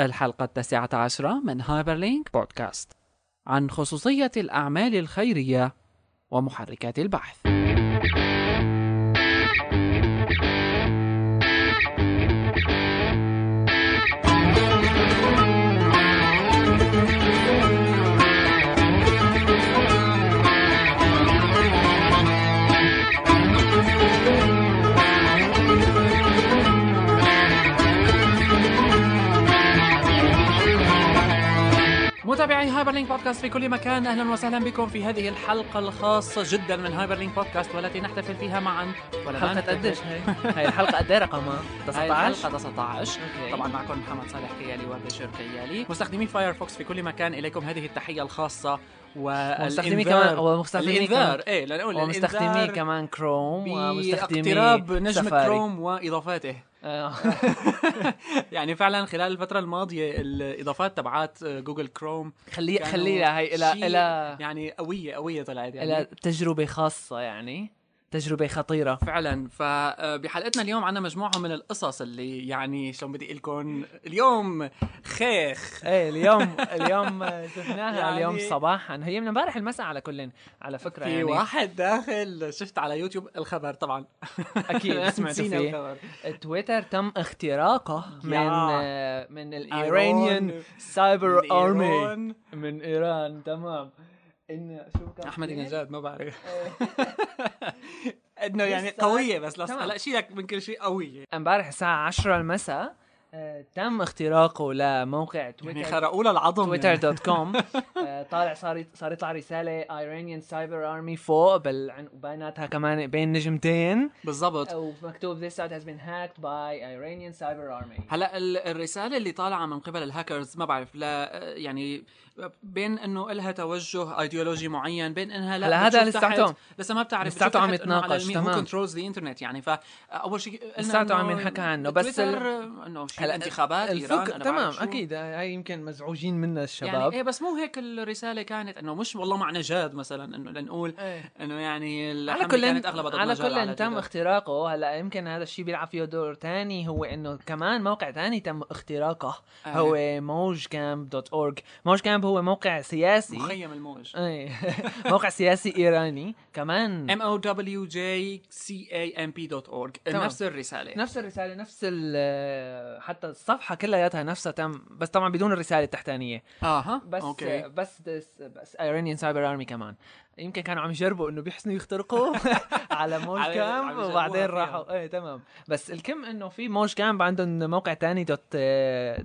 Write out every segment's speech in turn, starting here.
الحلقة التاسعة عشرة من هايبرلينك بودكاست. عن خصوصية الأعمال الخيرية ومحركات البحث. متابعي Hyperlink Podcast في كل مكان أهلا وسهلا بكم في هذه الحلقة الخاصة جدا من Hyperlink Podcast والتي نحتفل فيها معا ولا نحتفل. قديش هي؟ هي الحلقة قد إيه رقمها؟ هاي 19 الحلقة 19 okay. طبعا معكم محمد صالح كيالي وبشير كيالي مستخدمي Firefox في كل مكان إليكم هذه التحية الخاصة ومستخدمي كمان ومستخدمي الإنذار كمان إيه لنقول ومستخدمي كمان كروم ومستخدمي باقتراب نجم. كروم وإضافاته. يعني فعلا خلال الفترة الماضية الإضافات تبعات Google Chrome خلي كانوا خليها هي إلى إلى يعني قويه قوية طلعت يعني. إلى تجربة خاصة يعني. تجربة خطيرة. فعلا. فبحلقتنا اليوم عنا مجموعة من القصص اللي يعني شلون بدي أقول لكم اليوم خيخ. إيه اليوم اليوم شفناها. يعني- اليوم صباحا. هي من امبارح المساء على كل على فكرة في يعني. واحد داخل شفت على يوتيوب الخبر طبعا. أكيد سمعتوا فيه. الخبر. تويتر تم اختراقه من. آه، من الإيرانيان سايبر آرمي. من إيران تمام. إن شو كان أحمد؟ نجاد ما بعرف إيه. إنه يعني قوية بس. هلا شيلك من كل شيء قوية امبارح الساعة 10 المساء تم اختراقه لموقع يعني تويتر خرقوا له العظم Twitter dot com طالع صار صار يطلع رسالة Iranian Cyber Army فوق بال وبيناتها كمان بين نجمتين. بالضبط. ومكتوب this site has been hacked by Iranian cyber army. هلا ال- الرسالة اللي طالعة من قبل الهاكرز ما بعرف لا يعني بين إنه لها توجه ايديولوجي معين بين إنها لا هلا هذا لساته لسه ما بتعرف لساته عم يتناقش، تمام. controls the internet يعني. فاول شيء لساته عم ينحكى عنه، بس إنه انتخابات إيران الفكر أنا تمام. أكيد. هاي يمكن مزعوجين منها يعني الشباب إيه بس مو هيك الرسالة كانت إنه مش والله مع نجاد مثلا إنه لنقول إيه. إنه يعني على كل كانت أغلبها ضد على كل تم. اختراقه. هلا يمكن هذا الشيء بيلعب فيه دور تاني. هو إنه كمان موقع تاني تم اختراقه. آه. هو Mowjcamp dot org Mowjcamp هو موقع سياسي. مخيم الموج. إيه. موقع سياسي إيراني. كمان m o w j c a m p dot org. نفس الرسالة. نفس الرسالة نفس ال- حتى الصفحة كلياتها نفسها تم بس طبعا بدون الرسالة التحتانية. آها بس okay. بس بس Iranian Cyber Army كمان. يمكن كانوا عم يجربوا إنه بيحسنوا يخترقوا على Mowjcamp وبعدين. راحوا إيه تمام بس الكم إنه في Mowjcamp عندهم موقع تاني dot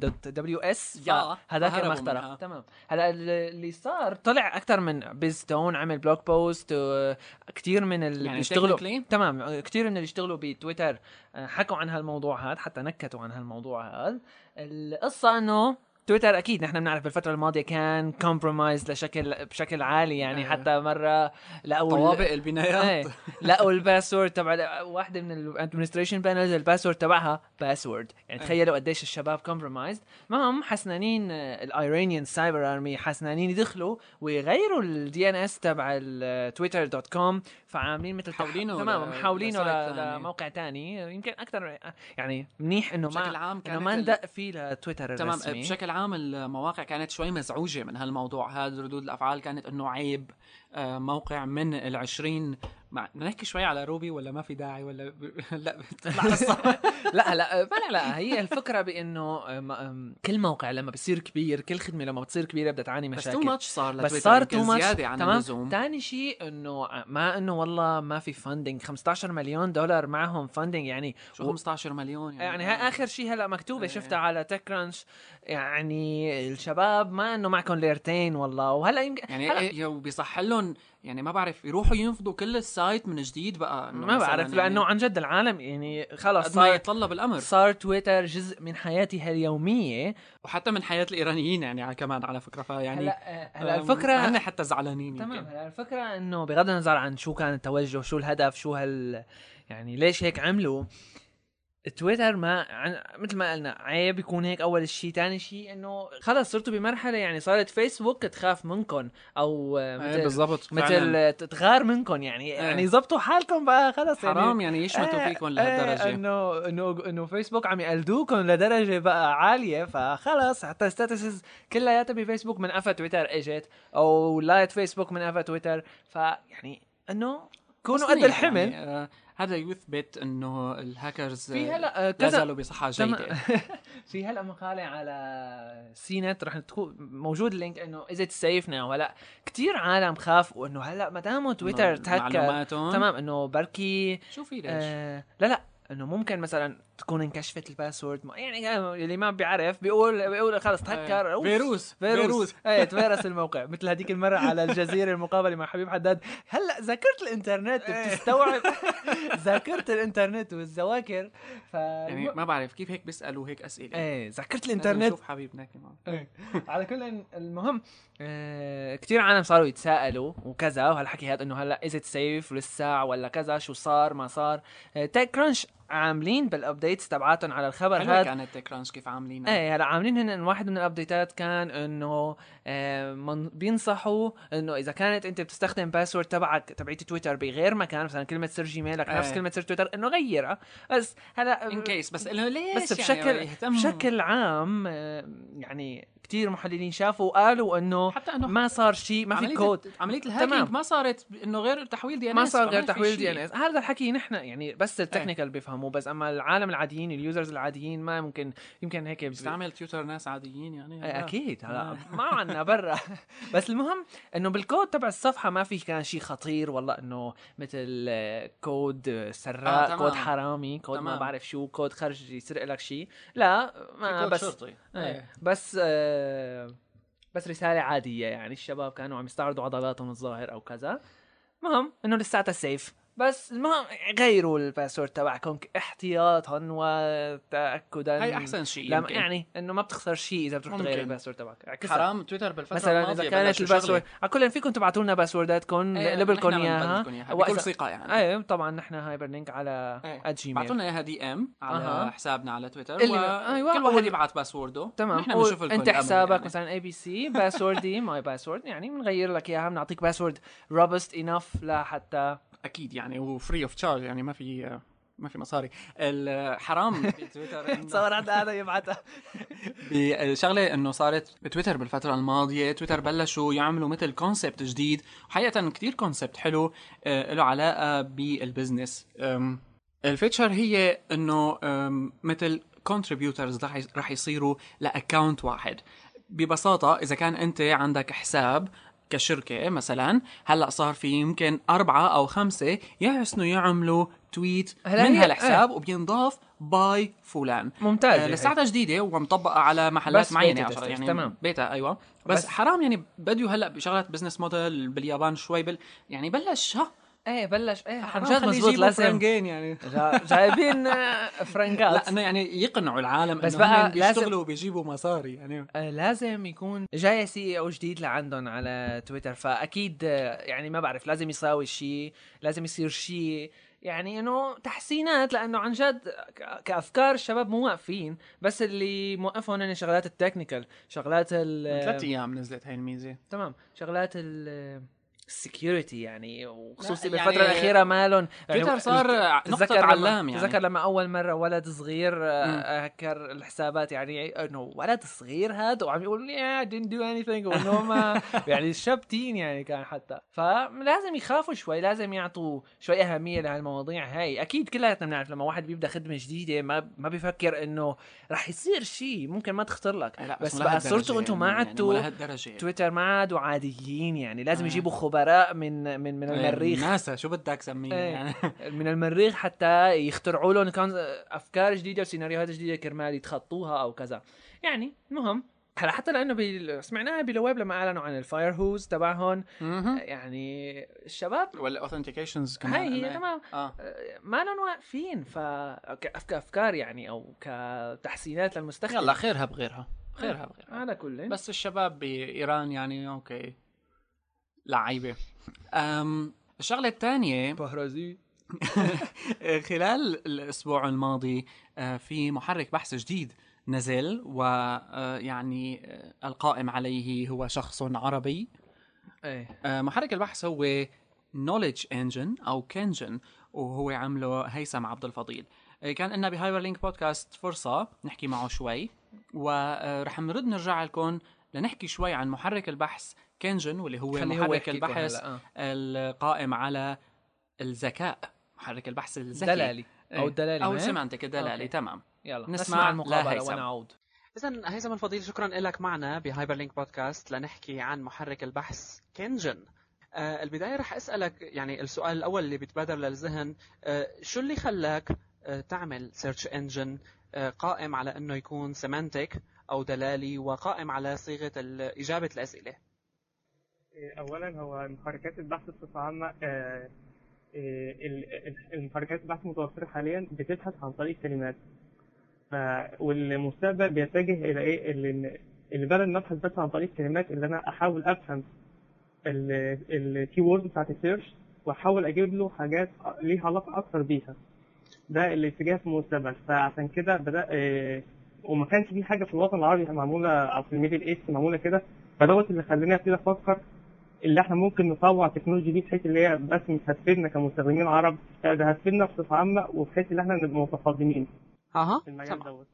dot ws هذاك ما اخترق. تمام هلا اللي صار طلع أكثر من Biz Stone عمل blog post كثير من اللي يعني بيشتغلوا؟ تمام كثير من اللي بيشتغلوا بتويتر آه، حكوا عن هالموضوع هذا حتى نكتوا عن هالموضوع هذا القصة إنه تويتر أكيد نحن بنعرف بالفترة الماضية كان compromised لشكل بشكل عالي يعني آه. حتى مرة لقوا طوابق إيه. البنايات لقوا ال password تبع واحدة من ال administration panels ال password تبعها password يعني تخيلوا قديش الشباب compromised المهم حسنانين ال Iranian Cyber Army حسنانين يدخلوا ويغيروا ال DNS تبع ال Twitter dot com فعاملين مثل محولينه تمام ل- ثاني. لموقع تاني. يمكن أكثر يعني منيح إنه بشكل ما عام إنه ما ندق فيه لتويتر تمام الرسمي. بشكل عام المواقع كانت شوي مزعوجة من هالموضوع. هذا ردود الأفعال كانت إنه عيب. موقع من العشرين. مع نحكي شوي على روبي ولا ما في داعي ولا ب... لا بتطلع لا لا لا لا هي الفكرة بإنه أم، كل موقع لما بصير كبير كل خدمة لما بتصير كبيرة بدها تعاني بس too مشاكل. much صار بس صار too much زيادة عن اللزوم. ثاني شيء إنه ما إنه والله ما في funding 15 مليون دولار معهم funding يعني شو 15 مليون يعني؟ هاي آخر شيء هلأ مكتوبة. إيه. شفتها على تك كرانش يعني الشباب ما إنه معكم ليرتين والله. وهلأ يمكن يعني هلأ إيه بيصح لهم يعني ما بعرف يروحوا ينفضوا كل ال site من جديد بقى ما بعرف يعني لأنه عن جد العالم يعني خلص قد ما يتطلب الأمر. صار تويتر جزء من حياتي اليوميه وحتى من حياة الإيرانيين يعني كمان على فكرة. فيعني هلأ هلأ الفكرة هن حتى زعلانين تمام. هلأ الفكرة إنه بغض النظر عن شو كان التوجه شو الهدف شو هال يعني ليش هيك عملوا تويتر ما عن... مثل ما قلنا عيب يكون هيك أول شيء ثاني شيء إنه خلص صرتوا بمرحلة يعني صارت فيسبوك تخاف منكم أو إيه مثل بالضبط. مثل تتغار منكم يعني يعني زبطوا حالكم بقى خلص يعني. حرام يعني يشمتوا إيه، فيكم إيه، لهالدرجه انه انه إنه فيسبوك عم يقلدوكم لدرجة بقى عالية فخلص حتى statuses كلياتها بفيسبوك من قفا تويتر إجت أو لايت فيسبوك من قفا تويتر فيعني إنه كونوا قد الحمل. يعني آه هذا يثبت إنه الهاكرز في هلا آه، كذا زالوا بصحة. جيدة في هلا مقالة على سي نت رح تكون موجود ال link إنه is it safe now هلا كثير عالم خافوا إنه هلا ما دام تويتر تهكر تمام إنه بركي شو في ليش؟ آه لا لا إنه ممكن مثلا تكون انكشفت ال password. ما- يعني اللي ما بيعرف بيقول بيقول خلص تهكر. فيروس. فيروس. فيروس. إيه تفيرس الموقع. مثل هذيك المرة على الجزيرة المقابلة مع حبيب حداد. هلأ ذاكره الإنترنت. بتستوعب. ذاكره الإنترنت والذواكر. ف يعني ما بعرف كيف هيك بيسألوا هيك أسئلة. إيه ذاكره الإنترنت. نشوف حبيبنا كمان. على كل المهم آه كثير عالم صاروا يتساءلوا وكذا وهالحكي هذا إنه هلأ از سيف لسه ولا كذا؟ شو صار؟ ما صار؟ آه تيك كرانش عاملين بال updates تبعاتهم على الخبر. هذا كانت تك كرانش كيف عاملين إيه هلا عاملين هن واحد من ال update ات كان إنه آه من بينصحوا إنه إذا كانت أنت بتستخدم password تبعك تبعيت تويتر بغير مكان مثلا كلمة سر جيميلك نفس إيه. كلمة سر تويتر إنه غيرها. بس هلا in case بس إنه ليش بس يعني؟ بشكل يهتم بشكل عام آه، يعني كثير محللين شافوا وقالوا إنه حتى إنه ما صار شيء ما في كود عملية ال hacking. ما صارت إنه غير تحويل DN ما صار غير تحويل DNS هذا الحكي نحن يعني بس ال technical بيفهموا بس أما العالم العاديين ال users العاديين ما ممكن يمكن هيك بي- بيستعمل تويتر ناس عاديين يعني إيه، أكيد هلا. آه. ما عنا برا. بس المهم إنه بالكود تبع الصفحة ما في كان شيء خطير والله إنه مثل آه، كود آه، آه، سراق تمام. كود حرامي كود ما تمام. بعرف شو كود خرج يسرق لك شيء لا ما بس شرطي. إيه. بس آه بس رسالة عادية يعني الشباب كانوا عم يستعرضوا عضلاتهم الظاهر أو كذا. المهم إنه لساتها safe بس المهم غيروا ال password تبعكم احتياطا وتاكدا هاي أحسن شيء يمكن. يعني إنه ما بتخسر شيء إذا بتروح تغير. ال password تبعك. حرام تويتر بالفترة مثلا إذا كانت ال password. على كل فيكم تبعتوا لنا password اتكم إيه، نقلب لكم نحن إياها بكل ثقه يعني إيه طبعا نحن هايبرلينك at إيه. @gmail بعتوا لنا إياها DM على أها. حسابنا على تويتر اللي- و... أيوة، كل واحد يبعت password ه تمام نحن بنشوف لكم انت حسابك يعني. مثلا ABC password ي my password يعني بنغير لك إياها بنعطيك password robust enough لحتى أكيد يعني و free of charge يعني ما في ما في مصاري. الحرام بتويتر إنه- تصور حتى هذا يبعتها بشغله إنه صارت بتويتر بالفترة الماضية تويتر بلشوا يعملوا مثل concept جديد. وحقيقه كتير concept حلو آه، له علاقة بال business ال feature هي إنه مثل contributors رح رح يصيروا ل account واحد. ببساطة إذا كان أنت عندك حساب كشركة مثلا هلأ صار في يمكن أربعة أو خمسة يحسنوا يعملوا تويت من هالحساب وبينضاف باي فلان. ممتاز. آه، لساتها جديدة ومطبقة على محلات معينة بيتا يعني تمام. بيتا أيوه. بس, بس- حرام يعني بدوا هلأ بشغلات بزنس موديل باليابان شوي بال يعني بلش ها. إيه بلش. إيه عن جد مزبوط لازم. فرنجين يعني. جا- جايبين آه، فرنجات. لا إنه يعني يقنعوا العالم بس بقى بيشتغلوا وبيجيبوا مصاري يعني. آه، لازم يكون جاي سي أو جديد لعندهم على تويتر. فأكيد آه، يعني ما بعرف لازم يساوي شيء لازم يصير شيء يعني إنه تحسينات لأنه عن جد كأفكار الشباب مو واقفين. بس اللي موقفهم هن شغلات ال technical شغلات ال ثلاث أيام نزلت هاي الميزة. تمام. شغلات ال ال security يعني وخصوصي لا، بالفترة يعني الأخيرة مالهم يعني تويتر صار لما- علام يعني. تذكر لما أول مرة ولد صغير مم. آه، هكر الحسابات يعني إنه ولد صغير هذا وعم يقول يا I didn't do anything. وإنه ما يعني الشاب تين يعني كان حتى. فلازم يخافوا شوي لازم يعطوا شوي أهمية لهالمواضيع هاي. أكيد كلياتنا بنعرف لما واحد بيبدأ خدمة جديدة ما ما بيفكر إنه رح يصير شيء ممكن ما تخطر لك. بس بقى صرتوا أنتم ما يعني، عدتوا يعني. تويتر ما عادوا عاديين يعني. لازم آه. يجيبوا خبراء من من من المريخ. ناسا شو بدك سميه إيه. يعني. من المريخ حتى يخترعوا لهم كان أفكار جديدة وسيناريوهات جديدة كرمال يتخطوها أو كذا. يعني المهم هلا حتى لأنه بي... سمعناها بلويب لما أعلنوا عن الفاير هوز تبعهم. مهم. يعني الشباب ولا اوثنتيكيشنز كمان. هاي هي إنه- تمام. آه. ما لهم واقفين ف كافكار يعني أو كتحسينات للمستخدم. يلا خيرها بغيرها. خيرها بغيرها. على كل. بس الشباب بإيران يعني أوكي. لعيبة. أم الشغلة الثانية بهرزي خلال الأسبوع الماضي آه، في محرك بحث جديد نزل ويعني القائم عليه هو شخص عربي. إيه. محرك البحث هو knowledge engine أو Kngine وهو عمله هيثم عبد الفضيل. كان لنا ب Hyperlink Podcast فرصة نحكي معه شوي ورح نرد نرجع لكم لنحكي شوي عن محرك البحث Kngine واللي هو محرك البحث آه. القائم على الذكاء محرك البحث الذكي دلالي أو إيه. الدلالي أو ما هيك؟ ال semantic الدلالي أوكي. تمام يلا نسمع نسمع المقابلة. ونعود إذا هيثم الفضيل شكرا لك معنا ب Hyperlink Podcast لنحكي عن محرك البحث Kngine. آه البداية رح أسألك يعني السؤال الأول اللي بيتبادر للذهن آه شو اللي خلاك آه تعمل search engine آه قائم على أنه يكون semantic أو دلالي وقائم على صيغة ال- إجابة الأسئلة؟ اولا هو محركات البحث بصفة عامة آه، آه، ال- ال- المحركات البحث المتوفرة حاليا بتبحث عن طريق كلمات. والمستقبل بيتجه إلى إيه؟ اللي بدل ما أبحث بس عن طريق كلمات اللي أنا أحاول أفهم ال keyword بتاعت ال search وأحاول أجيب له حاجات ليها علاقة أكتر بيها. ده الاتجاه في المستقبل. فعشان كده بدأ آه، وما كانش في حاجة في الوطن العربي معمولة أو في ال Middle East معمولة كده فدوت اللي خلاني أبتدي أفكر اللي إحنا ممكن نطوع التكنولوجي دي بحيث اللي هي بس مش هتفيدنا كمستخدمين عرب لا ده هتفيدنا بصفة عامة وبحيث ان إحنا نبقى متقدمين. في المجال تمام. دوت.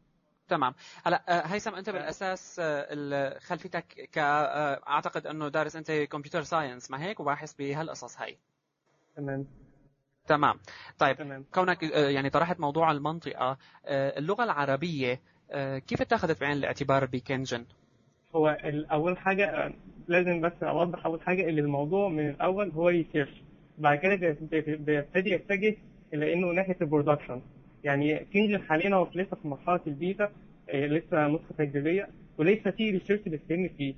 تمام. هلا آه، هيثم انت بالأساس آه، خلفيتك ك آه، أعتقد أنه دارس أنت computer science ما هيك؟ وباحث بهالقصص هاي. تمام. تمام. طيب تمام. كونك يعني طرحت موضوع المنطقة اللغة العربية كيف اتخذت بعين الاعتبار ب Kngine هو أول حاجة آه، لازم بس أوضح أول حاجة إن الموضوع من الأول هو research بعد كده بي- بي- بيبتدي يتجه إلى إنه ناحية ال production يعني Kngine حاليا هو لسه في مرحلة البيتا آه، لسه نسخة تجريبية ولسه في research بيتم فيه.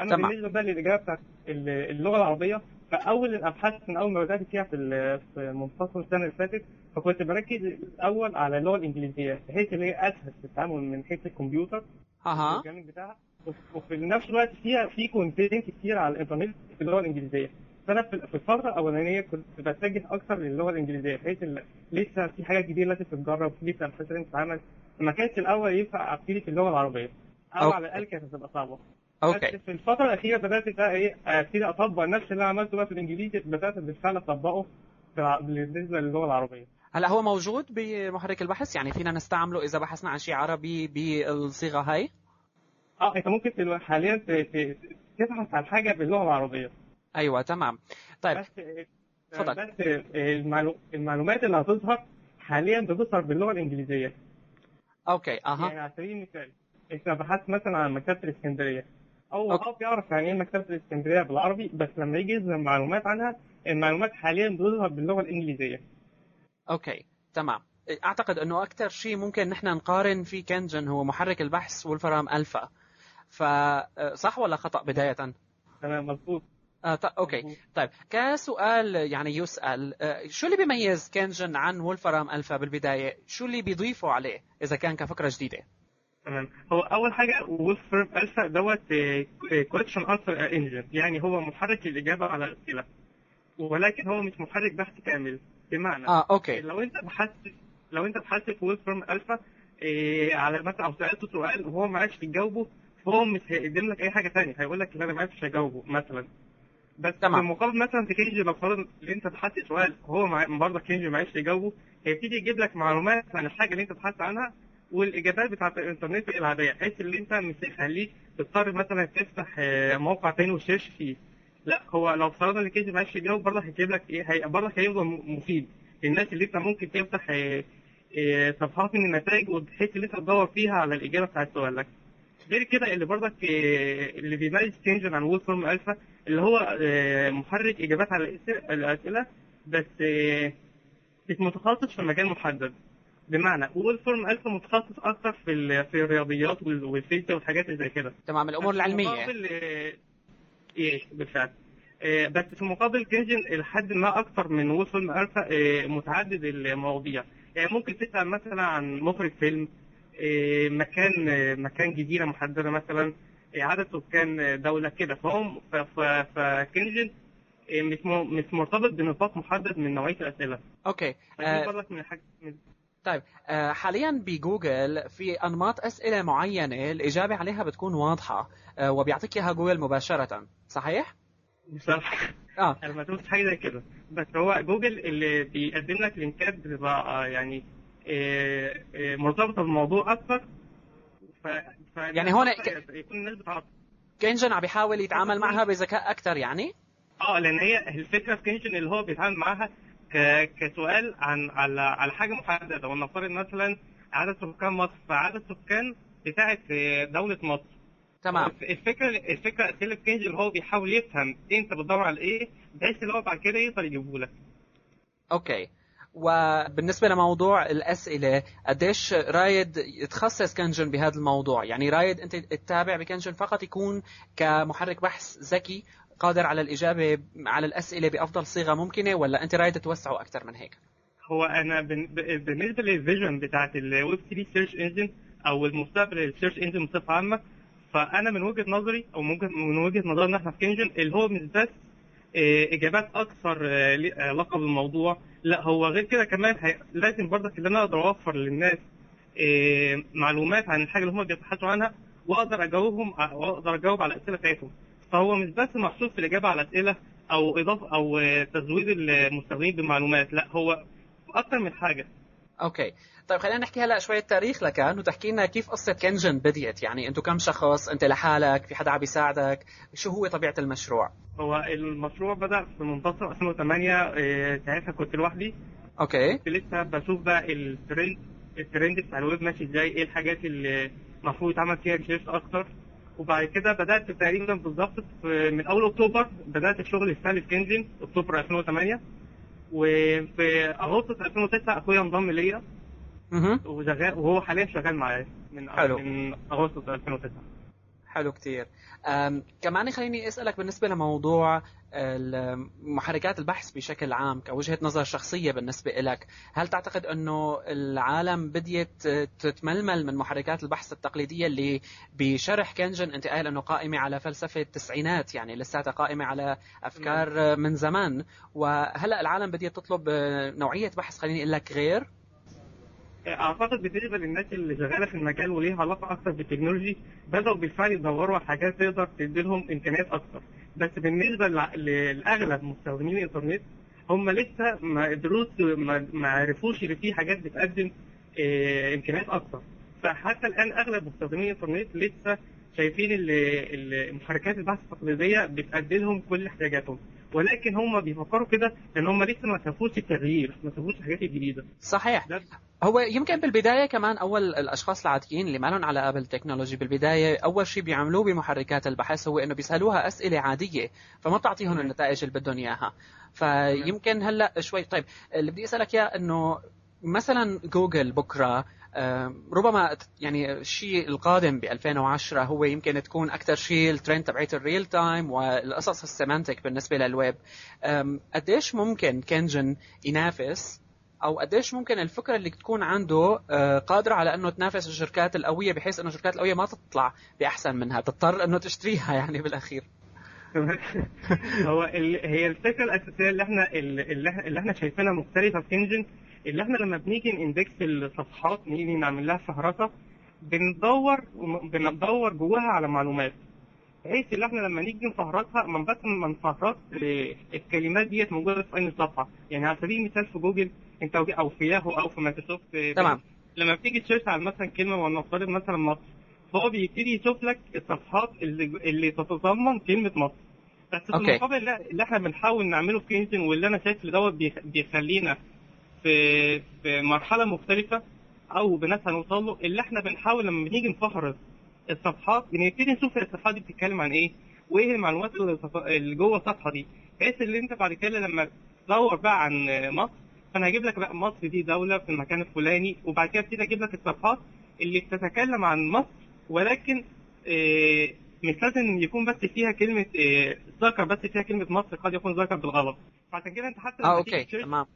أما تمام. بالنسبة بقى للإجابة بتاعت ال- اللغة العربية فأول الأبحاث من أول ما بدأت فيها في منتصف السنة اللي فاتت فكنت بركز الأول على اللغة الإنجليزية بحيث إن هي أسهل في التعامل من حيث الكمبيوتر أها. بتاعها. وفي نفس الوقت فيها في content كتير على الإنترنت في اللغة الإنجليزية. فأنا في الفترة الأولانية كنت بتجه أكثر للغة الإنجليزية بحيث لسه في حاجات جديدة لازم تتجرب لسه ابحاث لازم تتعمل ما كانش الأول ينفع أبتدي في اللغة العربية. أو. على الأقل كانت هتبقى صعبة. أوكي. بس في الفترة الأخيرة بدأت بقى إيه أبتدي أطبق نفس اللي أنا عملته بقى في الإنجليزي بدأت بالفعل أطبقه بالنسبة للغة العربية. هلا هو موجود بمحرك البحث؟ يعني فينا نستعمله إذا بحثنا عن شيء عربي بالصيغة هاي؟ آه أنت ممكن حاليا ت- ت- تبحث عن حاجة باللغة العربية. أيوه تمام. طيب. بس اتفضل. بس المعلو... المعلومات اللي هتظهر حاليا بتظهر باللغة الإنجليزية. أوكي أها. يعني على سبيل المثال أنت بحثت مثلا عن مكتبة الإسكندرية. أو. هو بيعرف يعني إيه مكتبة الإسكندرية بالعربي بس لما يجي يظهر معلومات عنها المعلومات حاليا بتظهر باللغة الإنجليزية. أوكي تمام. أعتقد إنه أكثر شيء ممكن نحن نقارن فيه Kngine هو محرك البحث Wolfram Alpha. فصح ولا خطأ بداية؟ تمام مظبوط آه ط- أوكي. طيب كسؤال يعني يسأل آه، شو اللي بيميز Kngine عن Wolfram Alpha بالبداية؟ شو اللي بيضيفوا عليه إذا كان كفكرة جديدة؟ تمام. هو أول حاجة Wolfram Alpha دوت question answer engine يعني هو محرك الاجابه على الأسئلة. ولكن هو مش محرك بحث كامل بمعنى آه أوكي. لو أنت بحثت لو أنت بحثت في Wolfram Alpha إيه على مثلا أو سألته سؤال وهو ما عرفش يجاوبه فهو مش هيقدم لك أي حاجة ثانية هيقول لك لا أنا ما عرفتش اجاوبه مثلا. بس تمام. في المقابل مثلا في Kngine لو فرض ان أنت بحثت سؤال مع... برضه Kngine ما عرفش يجاوبه هيبتدي يجيب لك معلومات عن الحاجة اللي أنت بحثت عنها والإجابات بتاعت الإنترنت العادية بحيث ان أنت مش هيخليك تضطر مثلا تفتح آه، موقع تاني وت search فيه. لا هو لو فرضنا ان Kngine ما عرفش يجاوب برضه هيجيب لك إيه هي... برضه م- مفيد للناس اللي أنت ممكن تفتح آه، آه، صفحات من النتائج وبحيث ان أنت تدور فيها على الإجابة بتاعت سؤالك. غير كده اللي برضك آه، اللي بيميز Kngine عن Wolfram Alpha اللي هو آه، محرك إجابات على الأسئلة بس آه، مش متخصص في مجال محدد. بمعنى Wolfram Alpha متخصص أكتر في في الرياضيات وال- والفيزياء والحاجات اللي زي كده. تمام الأمور العلمية. المقابل، آه، إيه بالفعل. بس في المقابل Kngine لحد ما أكتر من Wolfram Alpha آه، متعدد المواضيع. يعني ممكن تسأل مثلا عن مخرج فيلم مكان آه، مكان جزيرة محددة مثلا آه، عدد سكان آه، دولة كده. فهم ف- ف- ف Kngine آه، مش مش مرتبط بنطاق محدد من نوعية الأسئلة. أوكي. آه، من طيب. آه، حاليا بجوجل في أنماط أسئلة معينة الإجابة عليها بتكون واضحة آه، وبيعطيك إياها جوجل مباشرة. صحيح؟ بصراحه آه. أنا ما حاجة زي كده. بس هو جوجل اللي بيقدم لك link ات بتبقى آه، يعني آه، آه، مرتبطة بالموضوع أكتر ف... ف... يعني هون ك- يكون Kngine عم بيحاول يتعامل معها بذكاء أكثر يعني؟ آه لأن هي الفكرة في Kngine اللي هو بيتعامل معاها ك... كسؤال عن على على حاجة محددة. ولنفترض مثلا عدد سكان مصر. فعدد سكان بتاعه دولة مصر. تمام. الفكرة الفكرة اسئله Kngine اللي هو بيحاول يفهم انت بتدور على إيه بحيث اللي هو بعد كده يقدر يجيبه لك أوكي. وبالنسبة لموضوع الأسئلة قديش رايد يتخصص Kngine بهذا الموضوع؟ يعني رايد أنت تتابع ب Kngine فقط يكون كمحرك بحث ذكي قادر على الإجابة على الأسئلة بأفضل صيغة ممكنة ولا أنت رايد توسعه أكثر من هيك؟ هو أنا بالنسبة لل vision بتاعت الويب 3 search engine أو المستقبل ال search engine بصفة عامة فأنا من وجهة نظري أو ممكن من وجهة نظرنا إحنا في كينجن اللي هو مش بس آه، إجابات أكثر آه، لي- علاقه بالموضوع لا هو غير كده كمان هي- لازم برضك ان أنا أقدر أوفر للناس آه، معلومات عن الحاجة اللي هم بيبحثوا عنها وأقدر أجاوبهم وأقدر أجاوب على الأسئلة بتاعتهم. فهو مش بس محصور في الإجابة على الأسئلة أو اضافه أو تزويد المستخدمين بالمعلومات لا هو أكتر من حاجة. أوكي. طيب خلينا نحكي هلا شوية تاريخ لكان وتحكي لنا كيف قصة كنجن بديت. يعني أنتم كم شخص؟ أنت لحالك؟ في حدا عم بيساعدك؟ شو هو طبيعة المشروع؟ هو المشروع بدأ في منتصف 2008 آه، ساعتها كنت لوحدي. Okay. كنت لسه بشوف بقى ال trend ال trend بتاع الويب ماشي إزاي إيه الحاجات اللي المفروض يتعمل فيها research أكتر. وبعد كده بدأت تقريبا بالظبط من أول أكتوبر بدأت الشغل الفعلي في كنجن أكتوبر 2008 وفي أغسطس 2009 أخويا انضم ليا. وشغال وهو حاليا شغال معايا من. حلو. من أغسطس 2009 حلو كتير. كمان خليني أسألك بالنسبة لموضوع محركات البحث بشكل عام كوجهة نظر شخصية بالنسبة لك هل تعتقد أنه العالم بديت تتململ من محركات البحث التقليدية اللي بشرح كنجن انت قايل أنه قائمة على فلسفة التسعينات يعني لساتها قائمة على أفكار من زمان وهلأ العالم بديت تطلب نوعية بحث خليني أقول لك غير؟ أعتقد بالنسبة للناس اللي شغالة في المجال وليها علاقة أكتر بالتكنولوجي بدأوا بالفعل يدوروا على حاجات تقدر تدي لهم إمكانيات أكتر. بس بالنسبة لأغلب مستخدمين الإنترنت هم لسه ما قدروش ما عرفوش إن في حاجات بتقدم آه، إمكانيات أكتر. فحتى الآن أغلب مستخدمين الإنترنت لسه شايفين محركات البحث التقليدية بتأدي لهم كل احتياجاتهم. ولكن هم بيفكروا كده لأن هم لسه ما شافوش التغيير ما شافوش الحاجات الجديدة. صحيح. ده هو يمكن بالبداية كمان أول الأشخاص العاديين اللي ما لهم علاقة بالتكنولوجي بالبداية أول شيء بيعملوه بمحركات البحث هو إنه بيسألوها أسئلة عادية فما بتعطيهم النتائج اللي بدهم إياها. فيمكن هلأ شوي. طيب اللي بدي أسألك إياه إنه مثلا جوجل بكرة آه، ربما يعني الشيء القادم ب 2010 هو يمكن تكون أكثر شيء الترند تبعت الريل تايم والقصص السيمانتك بالنسبة للويب قديش ممكن كنجن ينافس أو قديش ممكن الفكرة اللي تكون عنده آه، قادرة على إنه تنافس الشركات القوية بحيث إنه الشركات القوية ما تطلع بأحسن منها تضطر إنه تشتريها يعني بالأخير هو. هي الفكرة الأساسية اللي إحنا, اللي إحنا شايفينها مختلفة في كنجن اللي إحنا لما بنيجي ن index الصفحات نيجي نعمل لها فهرسه بندور بندور جواها على معلومات بحيث ان إحنا لما نيجي نفهرسها ما بس ما نفهرس الكلمات ديت موجودة في أي صفحة يعني على سبيل المثال في جوجل انت أو في ياهو أو في مايكروسوفت تمام. لما بتيجي ت search على مثلا كلمة ولنفترض مثلا مصر فهو بيبتدي يشوف لك الصفحات اللي, اللي تتضمن كلمة مصر بس في. المقابل اللي إحنا بنحاول نعمله في كينجن واللي أنا شايف دوت بيخ- بيخلينا في في مرحلة مختلفة أو بناس هنوصل له اللي إحنا بنحاول لما بنيجي نفهرس الصفحات بنبتدي نشوف الصفحات دي بتتكلم عن إيه وإيه المعلومات اللي جوه الصفحة دي. بحيث اللي أنت بعد كده لما تدور بقى عن مصر فأنا هجيب لك بقى مصر دي دولة في المكان الفلاني وبعد كده أبتدي أجيب لك الصفحات اللي بتتكلم عن مصر ولكن آه، مش لازم يكون بس فيها كلمة آه، ذكر بس فيها كلمة مصر قد يكون ذكر بالغلط. فعشان كده انت حتى آه لما okay ت search تمام.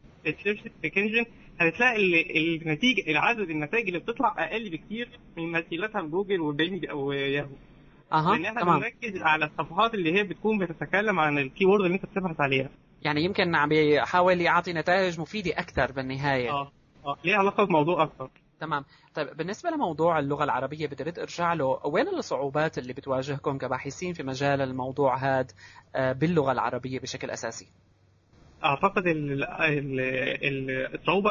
في كنجن هتلاقي ال- النتيجة العدد النتائج اللي بتطلع أقل بكتير من مثيلاتها في جوجل وبين وياهو أها لأن إحنا بنركز على الصفحات اللي هي بتكون بتتكلم عن الكي وورد اللي انت بتبحث عليها. يعني يمكن عم بيحاول يعطي نتائج مفيدة أكثر بالنهاية. آه آه ليه علاقة بموضوع أكتر. تمام. طيب بالنسبة لموضوع اللغة العربية بدي أرجع له. وين الصعوبات اللي بتواجهكم كباحثين في مجال الموضوع هذا آه، باللغة العربية بشكل أساسي؟ أعتقد ال- ال- ال- الصعوبة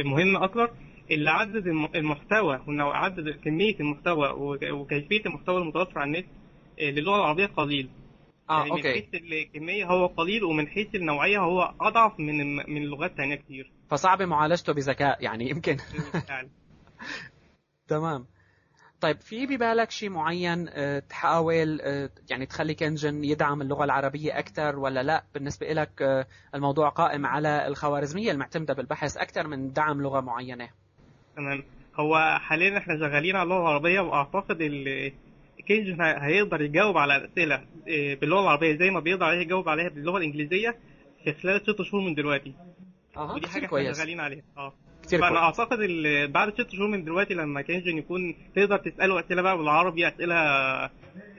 المهمة أكتر اللي عدد الم- المحتوى وانه عدد كمية المحتوى وك- وكيفية المحتوى المتوفر على النت آه، للغة العربية قليل. آه يعني من أوكي. حيث الكمية هو قليل ومن حيث النوعية هو أضعف من من لغات تانية كتير. فصعب معالجته بذكاء يعني يمكن. يعني. تمام. طيب في ببالك شيء معين آه، تحاول آه، يعني تخلي كنجن يدعم اللغة العربية أكثر ولا لا؟ بالنسبة لك آه، الموضوع قائم على الخوارزمية المعتمدة بالبحث أكثر من دعم لغة معينة. تمام. هو حاليا إحنا شغالين على اللغة العربية وأعتقد ال كينج ه- هيقدر يجاوب على الاسئله إيه، باللغة العربية زي ما بيقدر عليها يجاوب عليها باللغة الإنجليزية في خلال ست شهور من دلوقتي. ودي حاجة إحنا شغالين عليها. آه. كثير فأنا كويس أعتقد بعد ست شهور من دلوقتي لما كينجن يكون تقدر تسأله أسئلة بقى بالعربي أسئلة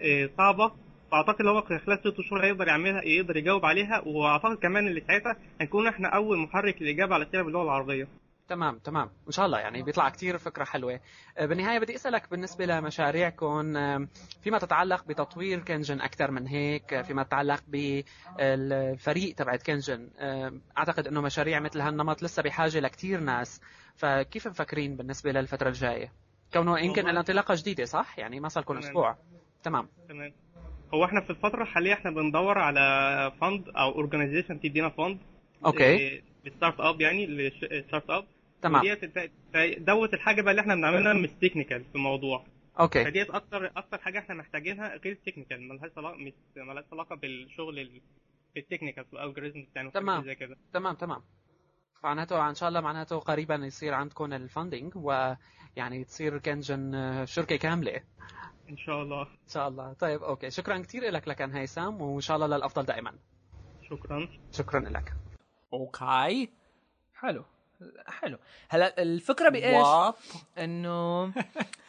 إيه، صعبة فأعتقد هو خلال ست شهور هيقدر يعملها يقدر يجاوب عليها وأعتقد كمان اللي ساعتها هنكون إحنا أول محرك للإجابة على الأسئلة باللغة العربية. تمام تمام. إن شاء الله يعني بيطلع كتير فكرة حلوة. آه، بالنهاية بدي أسألك بالنسبة لمشاريعكم آه، فيما تتعلق بتطوير كنجن أكثر من هيك؟ آه، فيما يتعلق بالفريق تبعت كنجن آه، أعتقد إنه مشاريع مثل هالنمط لسه بحاجة لكتير ناس. فكيف مفكرين بالنسبة للفترة الجاية؟ كونه يمكن الانطلاقة جديدة صح؟ يعني ما صار لكم. أسبوع. تمام. تمام. هو إحنا في الفترة الحالية إحنا بندور على fund أو organization تدينا fund okay. لل start up يعني لل start up تمام. وديت ت- دوت الحاجة بقى اللي إحنا بنعملها مش technical في الموضوع. Okay. فديت أكتر أكتر حاجة إحنا محتاجينها غير ال technical ملهاش علاقة مش ملهاش علاقة بالشغل ال- ال technical في ال algorithm يعني تمام. زي كده. تمام تمام. معناته إن شاء الله معناته قريبا يصير عندكم ال funding ويعني تصير كنجن آه، شركة كاملة. إن شاء الله. إن شاء الله. طيب okay. شكرا كثير لك لكن هيثم وإن شاء الله للأفضل دائما. شكرا. شكرا لك. Okay. حلو. حلو. هلا الفكرة بإيش؟ إنه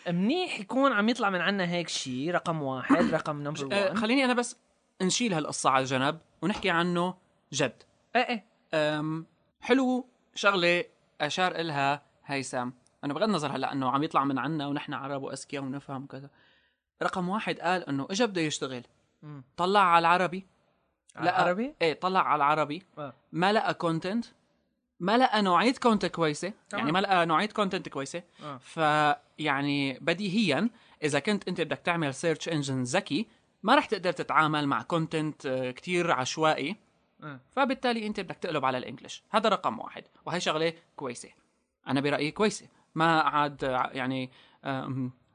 منيح يكون عم يطلع من عنا هيك شيء رقم واحد رقم number آه، 1 خليني أنا بس نشيل هالقصة على جنب ونحكي عنه جد. إيه إيه. حلو شغلة أشار إلها هيثم. انه بغض النظر هلأ إنه عم يطلع من عنا ونحن عرب وأذكياء ونفهم وكذا. رقم واحد قال إنه اجى بده يشتغل. طلع على العربي. على العربي؟ إيه طلع على العربي. آه. ما لقى content ما لقى نوعية content كويسة. تمام. يعني ما لقى نوعية content كويسة. آه. فيعني بديهيا إذا كنت أنت بدك تعمل search engine ذكي ما رح تقدر تتعامل مع content كتير عشوائي. آه. فبالتالي أنت بدك تقلب على ال English. هذا رقم واحد. وهي شغلة كويسة. أنا برأيي كويسة. ما عاد يعني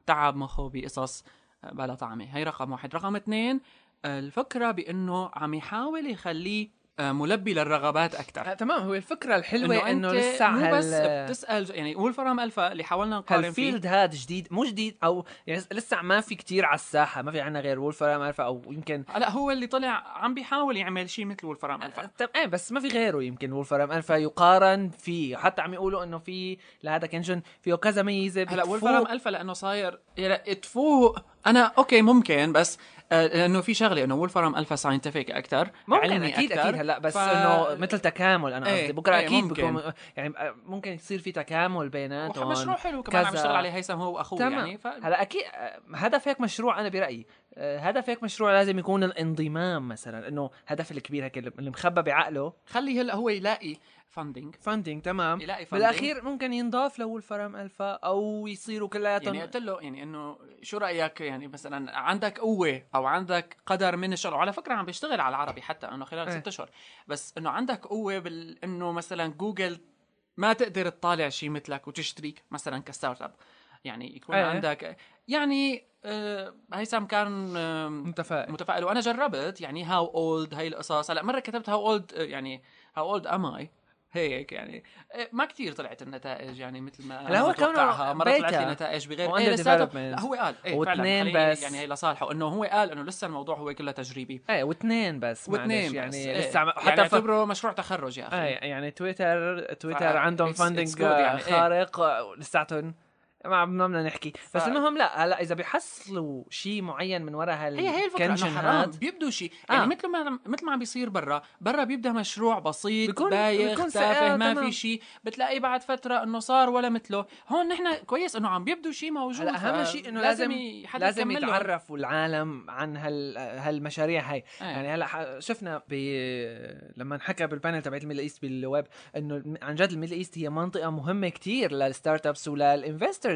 تعب مخه بقصص بلا طعمة. هي رقم واحد. رقم اثنين الفكرة بأنه عم يحاول يخليه آه، ملبي للرغبات أكثر آه، تمام. هو الفكرة الحلوة إنه أنت لسه مو بس بتسأل يعني وولفرام الفا اللي حاولنا نقارن فيه. هال field هذا جديد؟ مو جديد أو يعني لسه ما في كتير على الساحة ما في عنا غير وولفرام الفا أو يمكن هلا هو اللي طلع عم بيحاول يعمل شيء مثل وولفرام الفا طب إيه بس ما في غيره يمكن وولفرام الفا يقارن فيه. حتى عم يقولوا إنه في لهذا كنجن فيه كذا ميزة هلا وولفرام الفا لأنه صاير يلا تفوق. أنا okay ممكن بس آه، لأنه في شغلة إنه وولفرام الفا scientific أكثر ممكن علمي أكيد أكتر. أكيد هلأ بس ف- إنه مثل تكامل أنا إيه، قصدي بكرة إيه، أكيد ممكن. بكون يعني ممكن يصير في تكامل بيناتهم مشروع حلو كمان عم كذا. يشتغل عليه هيثم هو وأخوه تمام يعني ف... هلأ أكيد آه، هدف هيك مشروع أنا برأيي آه، هدف هيك مشروع لازم يكون الانضمام مثلا إنه هدف الكبير هيك اللي مخبى بعقله خلي هلأ هو يلاقي funding funding تمام. يلاقي funding. بالأخير ممكن ينضاف ل Wolfram Alpha أو يصيروا كلياتهم. يعني قلت له يعني إنه شو رأيك يعني مثلا عندك قوة أو عندك قدر من الشغل؟ وعلى فكرة عم بيشتغل على العربي حتى إنه خلال إيه. ست أشهر. بس إنه عندك قوة بال إنه مثلا جوجل ما تقدر تطالع شيء مثلك وتشتريك مثلا ك startup. يعني يكون إيه. عندك يعني آه هيثم كان آه متفائل. متفائل. وأنا جربت يعني how old هاي القصص. هلأ مرة كتبت how old يعني how old am I هيك يعني إيه، ما كتير طلعت النتائج يعني مثل ما هلا هو متوقعها. مرة طلعت لي نتائج بغير لساته. لا هو قال إيه واثنين بس. يعني هي لصالحه إنه هو قال إنه لسه الموضوع هو كله تجريبي إيه واثنين بس واثنين معلش، بس يعني إيه. لسه عم... يعني حتى ف... اعتبره مشروع تخرج يا أخي إيه يعني تويتر تويتر عندهم funding يعني، إيه. خارق لساتهم ما بدنا نحكي بس ف- المهم لا هلا إذا بيحصلوا شيء معين من وراء هال هي هي الفكرة إنه حرام بيبدوا شيء يعني آه. مثل ما مثل ما عم بيصير برا برا بيبدأ مشروع بسيط بيكون- بايخ بيكون تافه ما. في شيء بتلاقي بعد فترة إنه صار ولا مثله هون نحن كويس إنه عم بيبدوا شيء موجود هلا أهم شيء إنه لازم حدا لازم. يتعرفوا العالم عن هال هالمشاريع هاي إيه. يعني هلا شفنا ب لما انحكى بال panel تبعت ال Middle East بالويب إنه عن جد ال Middle East هي منطقة مهمة كتير لل startups ولل investors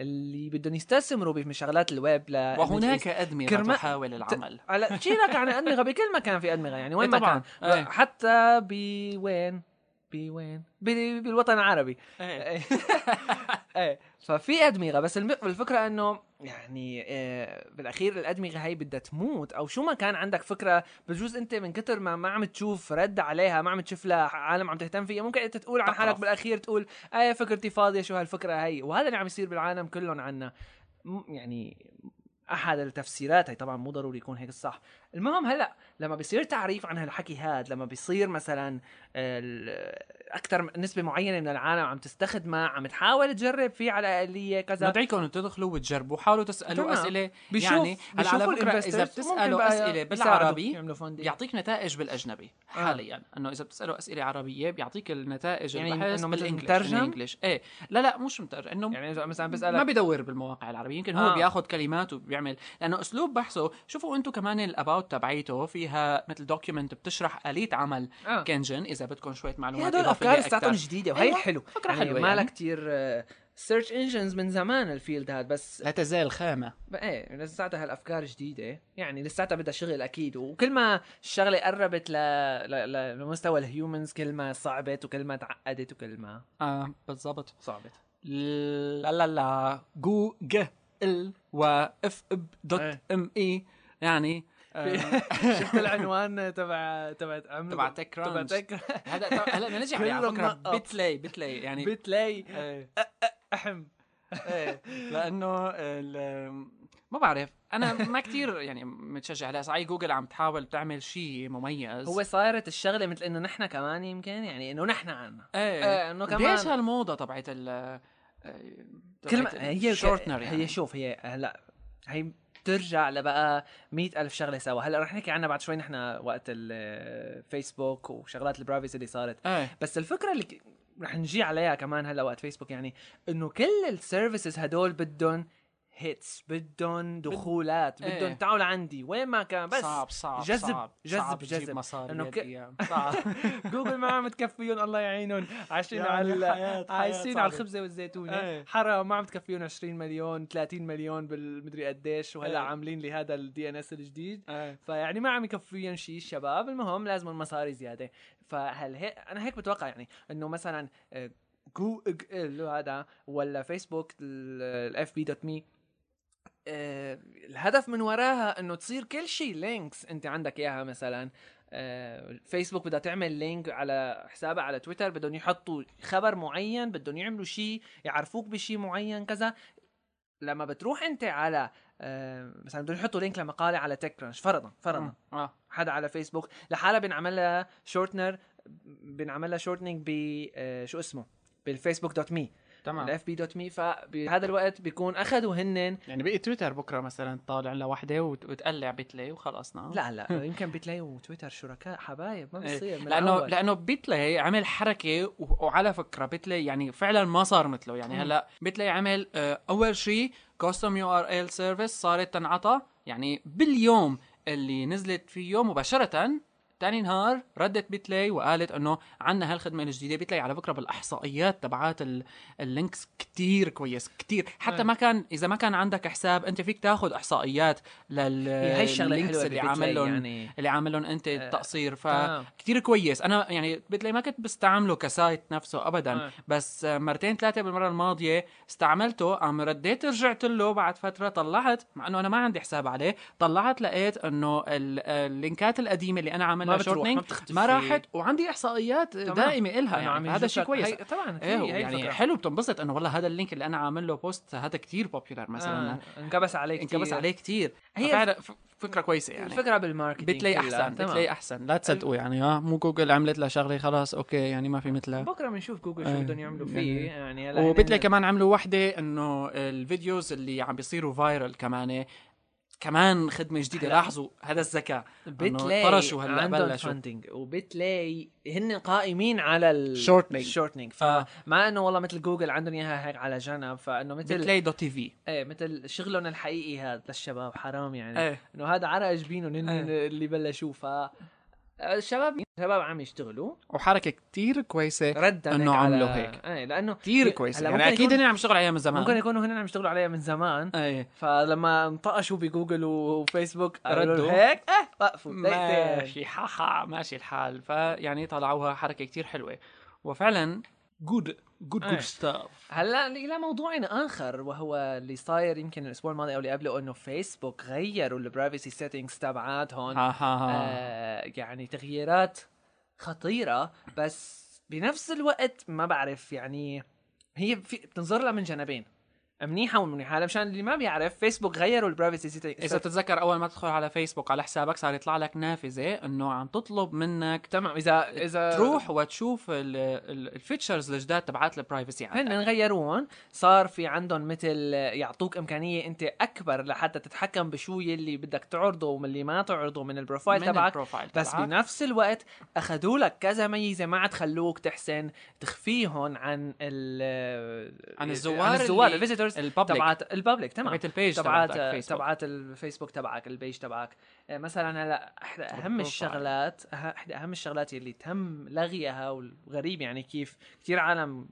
اللي بدهم يستثمروا بشغلات الويب ل وهناك أدمغة كرما- تحاول العمل على شيلك عن أدمغة بكل مكان في أدمغة يعني وين إيه ما. كان إيه. حتى بوين بوين بالوطن العربي إيه. إيه ففي أدمغة بس الفكرة إنه يعني آه، بالأخير الأدمغة هي بدها تموت أو شو ما كان عندك فكرة بجوز أنت من كتر ما ما عم تشوف رد عليها ما عم تشوف لها عالم عم تهتم فيها ممكن أنت تقول عن. حالك بالأخير تقول إيه فكرتي فاضية شو هالفكرة هي؟ وهذا اللي عم يصير بالعالم كلهم عنا. يعني أحد التفسيرات هي طبعا مو ضروري يكون هيك الصح. المهم هلا لما بيصير تعريف عن هالحكي هاد لما بيصير مثلا أكثر نسبة معينة من العالم عم تستخدمها عم تحاول تجرب فيه على الاقليه كذا بدعيكم تدخلوا وتجربوا حاولوا تسألوا. أسئلة بيشوف يعني هلا على فكرة إذا بتسألوا أسئلة بالعربي. بيعطيك نتائج بالأجنبي حاليا إنه إذا بتسألوا أسئلة عربية بيعطيك النتائج يعني البحث مثل بال English مترجم؟ بال English إيه لا لا مش مترجم إنه يعني إذا مثلا ما بسالك بدور بالمواقع العربية يمكن هو آه. آه. بياخذ كلمات وبيعمل لأنه أسلوب بحثه شوفوا أنتم كمان ال about تبعيته فيها مثل document بتشرح آلية عمل آه. ك engine إذا بدكم شوية معلومات هدول إضافية أفكار لساتهم. جديدة وهي أيوة، الحلو فكرة يعني حلوة يعني. كثير search engines من زمان ال field هذا بس لا تزال خامة إيه لساتها هالأفكار جديدة يعني لساتها بدها شغل أكيد وكل ما الشغلة قربت ل... ل... ل... لمستوى ال humans كل ما صعبت وكل ما تعقدت وكل ما آه بالضبط صعبت لا لا لا goo g l و F B dot. M E يعني شفت العنوان تبع تبع عملوا تبع Tech تبع. Tech هذا هلا عليه على فكره. بتلاي بتلاي يعني بتلاقي إيه. أحم. إيه لأنه ما بعرف. أنا ما كتير يعني متشجع. هلا صحيح جوجل عم تحاول تعمل شيء مميز. هو صارت الشغلة مثل إنه نحن كمان يمكن يعني إنه نحن عنا. إيه, إيه، إنه كمان- قديش هالموضة تبعت ال كل ما هي شورتنر يعني هي شوف هي هلا هي بترجع لبقى مئة ألف شغلة سوا. هلأ رح نحكي عنها بعد شوي نحن وقت الفيسبوك وشغلات ال privacy اللي صارت. إيه. بس الفكرة اللي رح نجي عليها كمان هلأ وقت فيسبوك يعني إنه كل ال services هدول بدهم hits بدهم دخولات إيه. بدهم تعالوا لعندي وين ما كان بس صعب صعب جذب صعب جذب صعب جذب مصاري إنه ك-. صعب جوجل ما عم تكفيهم الله يعينهم عايشين على عايشين على. الخبزة والزيتونة إيه. حرام ما عم تكفيهم 20 مليون 30 مليون بالمدري قديش وهلا إيه. عاملين لي هذا ال DNS الجديد إيه فيعني ما عم يكفيهم شيء الشباب المهم لازم المصاري زيادة فهل هي أنا هيك بتوقع يعني إنه مثلا آه، جوجل هذا ولا فيسبوك ال FB dot me الهدف من وراها إنه تصير كل شيء links أنت عندك إياها مثلا آه، فيسبوك بدها تعمل link على حسابها على تويتر بدهم يحطوا خبر معين بدهم يعملوا شيء يعرفوك بشيء معين كذا. لما بتروح أنت على آه، مثلا بدهم يحطوا link لمقالة على TechCrunch فرضا. فرضا آه. حدا على فيسبوك لحالها بنعمل لها shortener بنعمل لها shortening ب آه، شو اسمه؟ بالفيسبوك dot me تمام ال FB dot me فبهذا الوقت بيكون أخذوا هنن يعني بقي تويتر بكرة مثلا طالع لها وحدة وت- وتقلع bit.ly وخلصنا لا لا يمكن bit.ly و تويتر شركاء حبايب ما إيه. بصير من لأنه الأول. لأنه bit.ly عمل حركة وعلى فكرة bit.ly يعني فعلا ما صار مثله يعني. هلأ bit.ly عمل آه، أول شيء custom URL service صارت تنعطى يعني باليوم اللي نزلت فيه مباشرة تاني نهار ردت bit.ly وقالت إنه عنا هالخدمة الجديدة bit.ly على فكرة بالأحصائيات تبعات ال- ال links كتير كويس كتير حتى. ما كان إذا ما كان عندك حساب أنت فيك تاخذ أحصائيات لل هي هي الشغلة ال links الحلوة اللي اللي عامل لهم يعني اللي عامل لهم أنت التقصير ف تمام. كتير كويس أنا يعني bit.ly ما كنت بستعمله ك site نفسه ابدا آه. بس مرتين ثلاثة بالمرة الماضية استعملته قام رديت رجعت له بعد فترة طلعت مع إنه أنا ما عندي حساب عليه طلعت لقيت إنه ال- ال link ات القديمة اللي أنا عامل ما بتروح، shortening ما راحت وعندي إحصائيات. دائمة إلها يعني. هذا شيء كويس. هي- طبعا هي يعني الفكرة. حلو بتنبسط إنه والله هذا ال link اللي أنا عامل له post هذا كتير popular مثلا. آه، انكبس عليه كتير. انكبس عليه كتير. هي فكرة كويسة يعني. الفكرة بال marketing bit.ly. أحسن تمام. bit.ly أحسن. لا تصدقوا يعني آه مو جوجل عملت لها شغلة خلاص okay يعني ما في مثلها. بكرة بنشوف جوجل شو إيه، بدهم يعملوا يعني- فيه يعني و bit.ly كمان عملوا وحدة إنه ال videos اللي عم بيصيروا viral كمان. كمان خدمة جديدة لاحظوا هذا الذكاء بتلاقي طرشوا هلا عندهم بلشوا فاندنج وبتلاقي هن قائمين على ال Shortening. الشورتنينج آه. فما إنه والله مثل جوجل عندهم إياها هيك على جنب فإنه مثل بتلاقي دوت تي في إيه مثل شغلهم الحقيقي هذا للشباب حرام يعني إيه إنه هذا عرق جبينهم هن إيه. اللي بلشوه ف الشباب الشباب عم يشتغلوا. وحركة كتير كويسة ردا إنه هيك على- عملوا هيك. إيه لأنه كتير هي- كويسة. يعني أكيد يكون- هن عم يشتغلوا عليها من زمان. ممكن يكونوا هن عم يشتغلوا عليها من زمان. إيه. فلما انطقشوا بجوجل وفيسبوك ردوا. هيك آه وقفوا. ماشي حاحا ماشي الحال. فيعني طلعوها حركة كتير حلوة. وفعلا good good. good stuff هلا إلى موضوع آخر وهو اللي صاير يمكن الأسبوع الماضي أو اللي قبله إنه فيسبوك غيروا ال privacy settings تبعاتهم. آه يعني تغييرات خطيرة بس بنفس الوقت ما بعرف يعني هي في بتنظر لها من جانبين. منيحة ومنيحة. مشان اللي ما بيعرف فيسبوك غيروا ال privacy settings إذا تتذكر أول ما تدخل على فيسبوك على حسابك صار يطلع لك نافذة إنه عم تطلب منك تمام. اذا اذا تروح وتشوف ال features الجداد تبعات ال privacy هن غيروهم صار في عندهم مثل يعطوك إمكانية أنت أكبر لحتى تتحكم بشو يلي بدك تعرضه ومن اللي ما تعرضه من ال profile من تبعك. ال profile بس تبعك. بنفس الوقت أخذوا لك كذا ميزة ما عاد خلوك تحسن تخفيهم عن ال عن الزوار عن الزوار اللي- ال visitors ال public تبعات ال public تمام. تبعت ال page تبعات تبعات الفيسبوك تبعك ال page تبعك. آه، مثلا هلا إحدى أهم. الشغلات أه- إحدى أهم الشغلات اللي تم لغيها والغريب يعني كيف كثير عالم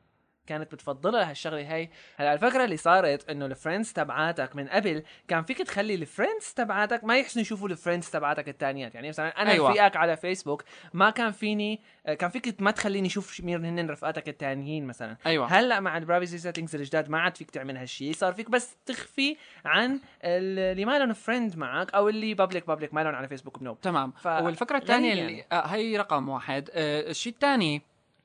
كانت بتفضلها هالشغلة هي هلا الفكرة اللي صارت إنه ال friends تبعاتك من قبل كان فيك تخلي ال friends تبعاتك ما يحسنوا يشوفوا ال friends تبعاتك الثانيات يعني مثلا أنا أيوة. أيوة. فيك على فيسبوك ما كان فيني كان فيك ما تخليني أشوف مين هن رفقاتك الثانيين مثلا. أيوه. هلأ مع ال privacy settings الجداد ما عاد فيك تعمل هالشيء صار فيك بس تخفي عن اللي ما لهم friend معك أو اللي public public ما لهم على فيسبوك بنوب. تمام. ف- والفكرة الثانية غريب اللي يعني. آه هي رقم واحد. آه الشيء الثاني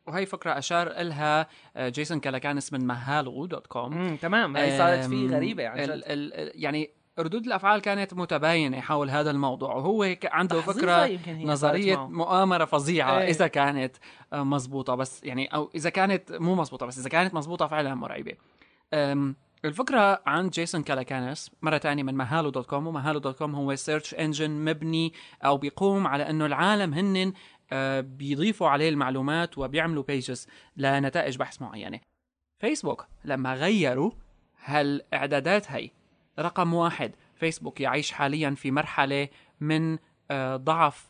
وهي فكره أشار لها آه جيسون كالاكانس من مهالو dot com تمام هي صارت فيه غريبة يعني ال ال ال- يعني ردود الأفعال كانت متباينة حول هذا الموضوع وهو عنده فكره نظرية. مؤامرة فظيعة إيه. إذا كانت آه، مزبوطه بس يعني أو إذا كانت مو مزبوطه بس إذا كانت مزبوطه فعلا مرعبة الفكرة عن جيسون كالاكانس مرة تانية من مهالو dot com ومهالو dot com هو search engine مبني أو بيقوم على أنه العالم هن بيضيفوا عليه المعلومات وبيعملوا pages لنتائج بحث معينة. فيسبوك لما غيروا هالإعدادات هي. رقم واحد فيسبوك يعيش حاليا في مرحلة من آه، ضعف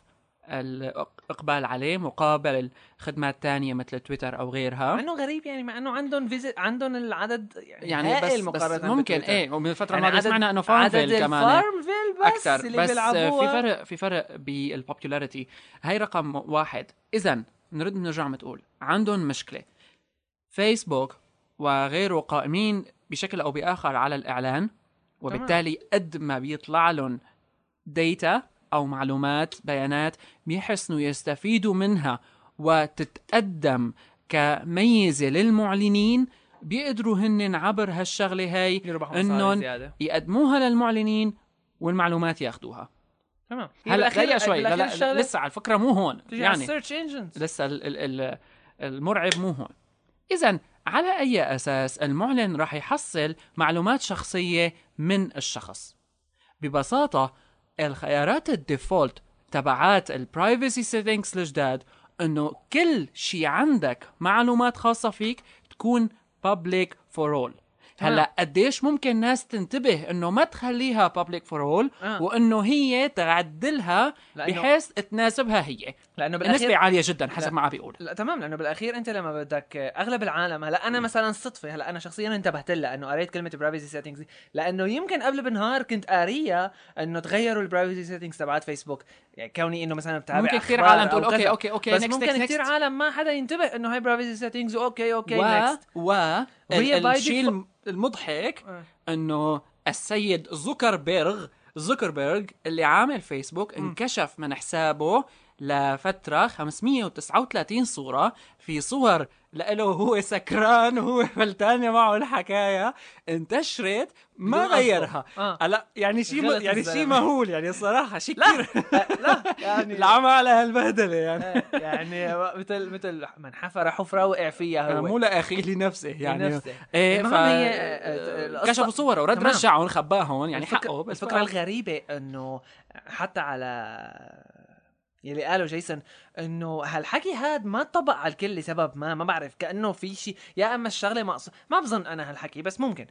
الإقبال عليه مقابل الخدمات الثانية مثل تويتر أو غيرها. مع إنه غريب يعني مع إنه عندهم visit عندهم العدد يعني, يعني بس, هائل بس مقارنة ممكن بتويتر. إيه ومن الفترة يعني الماضية عدد- سمعنا إنه فارمفيل كمان. الفارمفيل بس أكثر. اللي بس في بيلعبوها فرق في فرق بال popularity هاي رقم واحد. اذا نرد نرجع بتقول عندهم مشكلة. فيسبوك وغيره قائمين بشكل أو بآخر على الإعلان وبالتالي قد ما بيطلع لهم ديتا أو معلومات بيانات بيحسنوا يستفيدوا منها وتتقدم كميزة للمعلنين بيقدروا هن عبر هالشغلة هاي زيادة. يقدموها للمعلنين والمعلومات ياخذوها تمام. هلا دقيقه شوي. لا لا لسه على الفكرة مو هون. يعني لسه ال ال ال المرعب مو هون. اذا على أي أساس المعلن راح يحصل معلومات شخصية من الشخص؟ ببساطة الخيارات ال default تبعات ال privacy settings الجداد إنه كل شيء عندك معلومات خاصة فيك تكون public for all. هلا قديش ممكن ناس تنتبه إنه ما تخليها for all آه. وإنه هي تعدلها بحيث تناسبها هي. لأنه بالأخير عالية جدا حسب لا. ما عم بيقول. لا تمام لأنه بالأخير أنت لما بدك أغلب العالم هلا أنا مثلا صدفة هلا أنا شخصيا انتبهت لها إنه قريت كلمة privacy settings لأنه يمكن قبل بنهار كنت قاريه إنه تغيروا ال privacy settings تبعت فيسبوك يعني كوني إنه مثلا بتابع ممكن كثير عالم تقول أو okay. okay okay بس next, ممكن next, كثير next. عالم ما حدا ينتبه إنه هاي privacy settings okay okay و next و ال- الشيء المضحك آه. إنه السيد زوكربيرغ زوكربيرغ اللي عامل فيسبوك. انكشف من حسابه لفترة 539 صورة في صور لإله هو سكران وهو فلتانة معه الحكاية انتشرت ما. غيرها آه. هلا يعني شيء يعني شيء. مهول يعني الصراحه شيء كثير لا يعني العمى على هالبهدلة يعني إيه، يعني مثل مثل من حفر حفرة وقع فيها هو مو لاخيه لنفسه يعني لنفسه. إيه ف آه، كشفوا صوره ورد. رجعهم خباهم يعني الفكرة حقه بس الفكرة الغريبة إنه حتى على يلي قاله جيسون إنه هالحكي هاد ما طبق على الكل لسبب ما ما بعرف كأنه في شيء يا أما الشغلة مقصود ما بظن أنا هالحكي بس ممكن.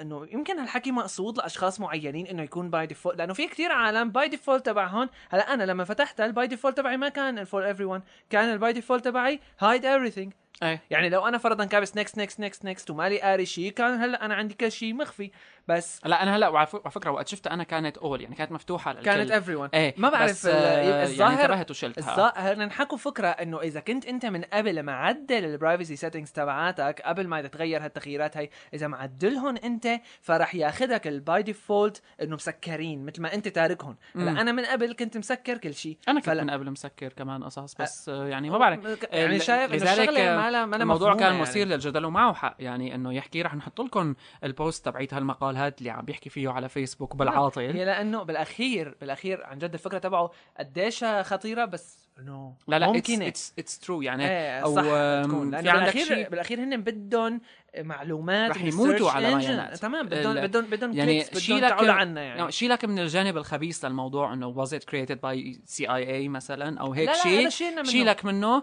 إنه يمكن هالحكي مقصود لأشخاص معينين إنه يكون by default لأنه في كتير عالم by default تبعهم هلا أنا لما فتحتها ال by default تبعي ما كان for everyone كان ال by default تبعي hide everything. إيه. يعني لو أنا فرضا كابس next next next next ومالي قاري شيء كان هلأ أنا عندي كل شيء مخفي. بس لا أنا هلأ وعلى فك- على فكرة وقت شفتها أنا كانت اول يعني كانت مفتوحة للكل. كانت everyone إيه. ما بعرف بس ال- آه، الظاهر يعني انتبهت وشلتها. الظاهر نحكوا فكرة إنه إذا كنت أنت من قبل معدل ال privacy settings تبعاتك قبل ما تتغير هالتغييرات هي إذا معدلهم أنت فرح ياخذك ال by default إنه مسكرين مثل ما أنت تاركهم. هلأ أنا من قبل كنت مسكر كل شيء أنا كنت فلا- من قبل مسكر كمان قصص بس آه، يعني ما بعرف. يعني ال- شايف إنه الشغلة ما لها ما لها الموضوع كان مثير يعني. للجدل ومعه حق يعني إنه يحكي رح نحط لكم ال post تبعيت هالمقال هاد اللي عم بيحكي فيه على فيسبوك بالعاطل هي لأنه بالاخير بالأخير عن جد الفكرة تبعه قديش خطيرة بس إنه لا لا ممكنة. it's it's true يعني إيه أو صح تكون في عندك شيء بالأخير هن بدهم معلومات رح يموتوا على. بيانات. تمام بدهم بدهم بدهم يعني شيلك عنا يعني يعني شيلك من الجانب الخبيث للموضوع إنه was it created by CIA مثلا أو هيك لا لا شيء. شيلك منه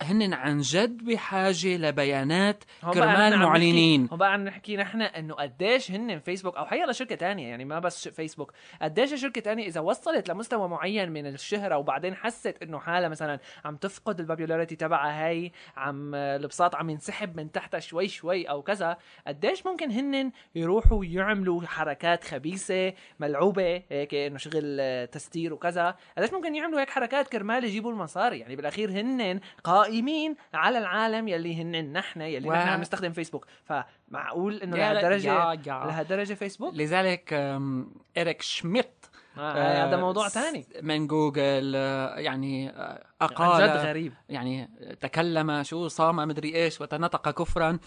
هن عن جد بحاجة لبيانات كرمال معلنين. هون بقى عم نحكي نحن إنه قديش هن فيسبوك أو حيلا شركه تانية يعني ما بس فيسبوك. قديش شركة تانية إذا وصلت لمستوى معين من الشهرة وبعدين حست إنه حالها مثلا عم تفقد البابيولاريتي تبعها هي عم البساط عم ينسحب من تحتها شوي شوي أو كذا قديش ممكن هن يروحوا يعملوا حركات خبيثة ملعوبة هيك إنه شغل تستير وكذا؟ قديش ممكن يعملوا هيك حركات كرمال يجيبوا المصاري؟ يعني بالأخير هن قائمين على العالم يلي هن نحن يلي و- نحن عم نستخدم فيسبوك. فمعقول إنه لهالدرجه. لهالدرجة فيسبوك؟ لذلك آم، إريك شميت. آه هذا موضوع آه، ثاني من جوجل آه، يعني آه، عن أقال جد غريب. يعني تكلم شو صام مدري إيش وتنطق كفرا.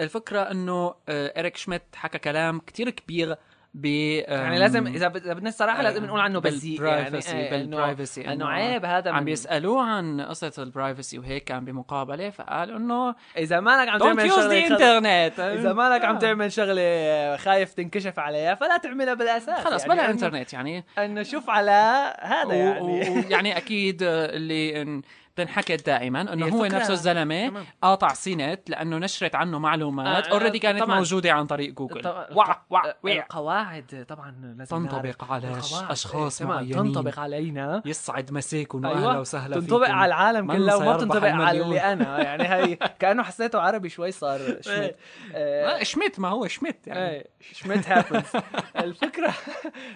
الفكرة إنه إريك شميت حكى كلام كتير كبير ب يعني لازم إذا بدنا الصراحة لازم نقول عنه بذيء يعني بال privacy إنه عيب هذا عم بيسالوه عن قصة ال privacy وهيك كان بمقابلة فقال إنه إذا مالك عم تعمل شغلة انترنت إذا مالك عم تعمل شغلة خايف تنكشف عليها فلا تعملها بالأساس خلص يعني بلا انترنت يعني. إنه شوف على هذا يعني. ويعني أكيد اللي بتنحكت دائما إنه هو نفسه الزلمة. قاطع CNET لأنه نشرت عنه معلومات آه، already كانت طبعاً. موجودة عن طريق جوجل. وع وع وع القواعد طبعا لازم تنطبق. على أشخاص إيه، معينين. تنطبق علينا يسعد مساكم أيوة، وأهلا وسهلا تنطبق. على العالم كله وما بتنطبق على؟ اللي أنا يعني هي كأنه حسيته عربي شوي صار شميت آه، آه، شميت ما هو شميت يعني إيه شميت happens الفكرة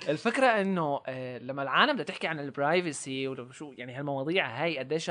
الفكرة إنه آه، لما العالم بدها تحكي عن ال privacy وشو يعني هالمواضيع هاي قديش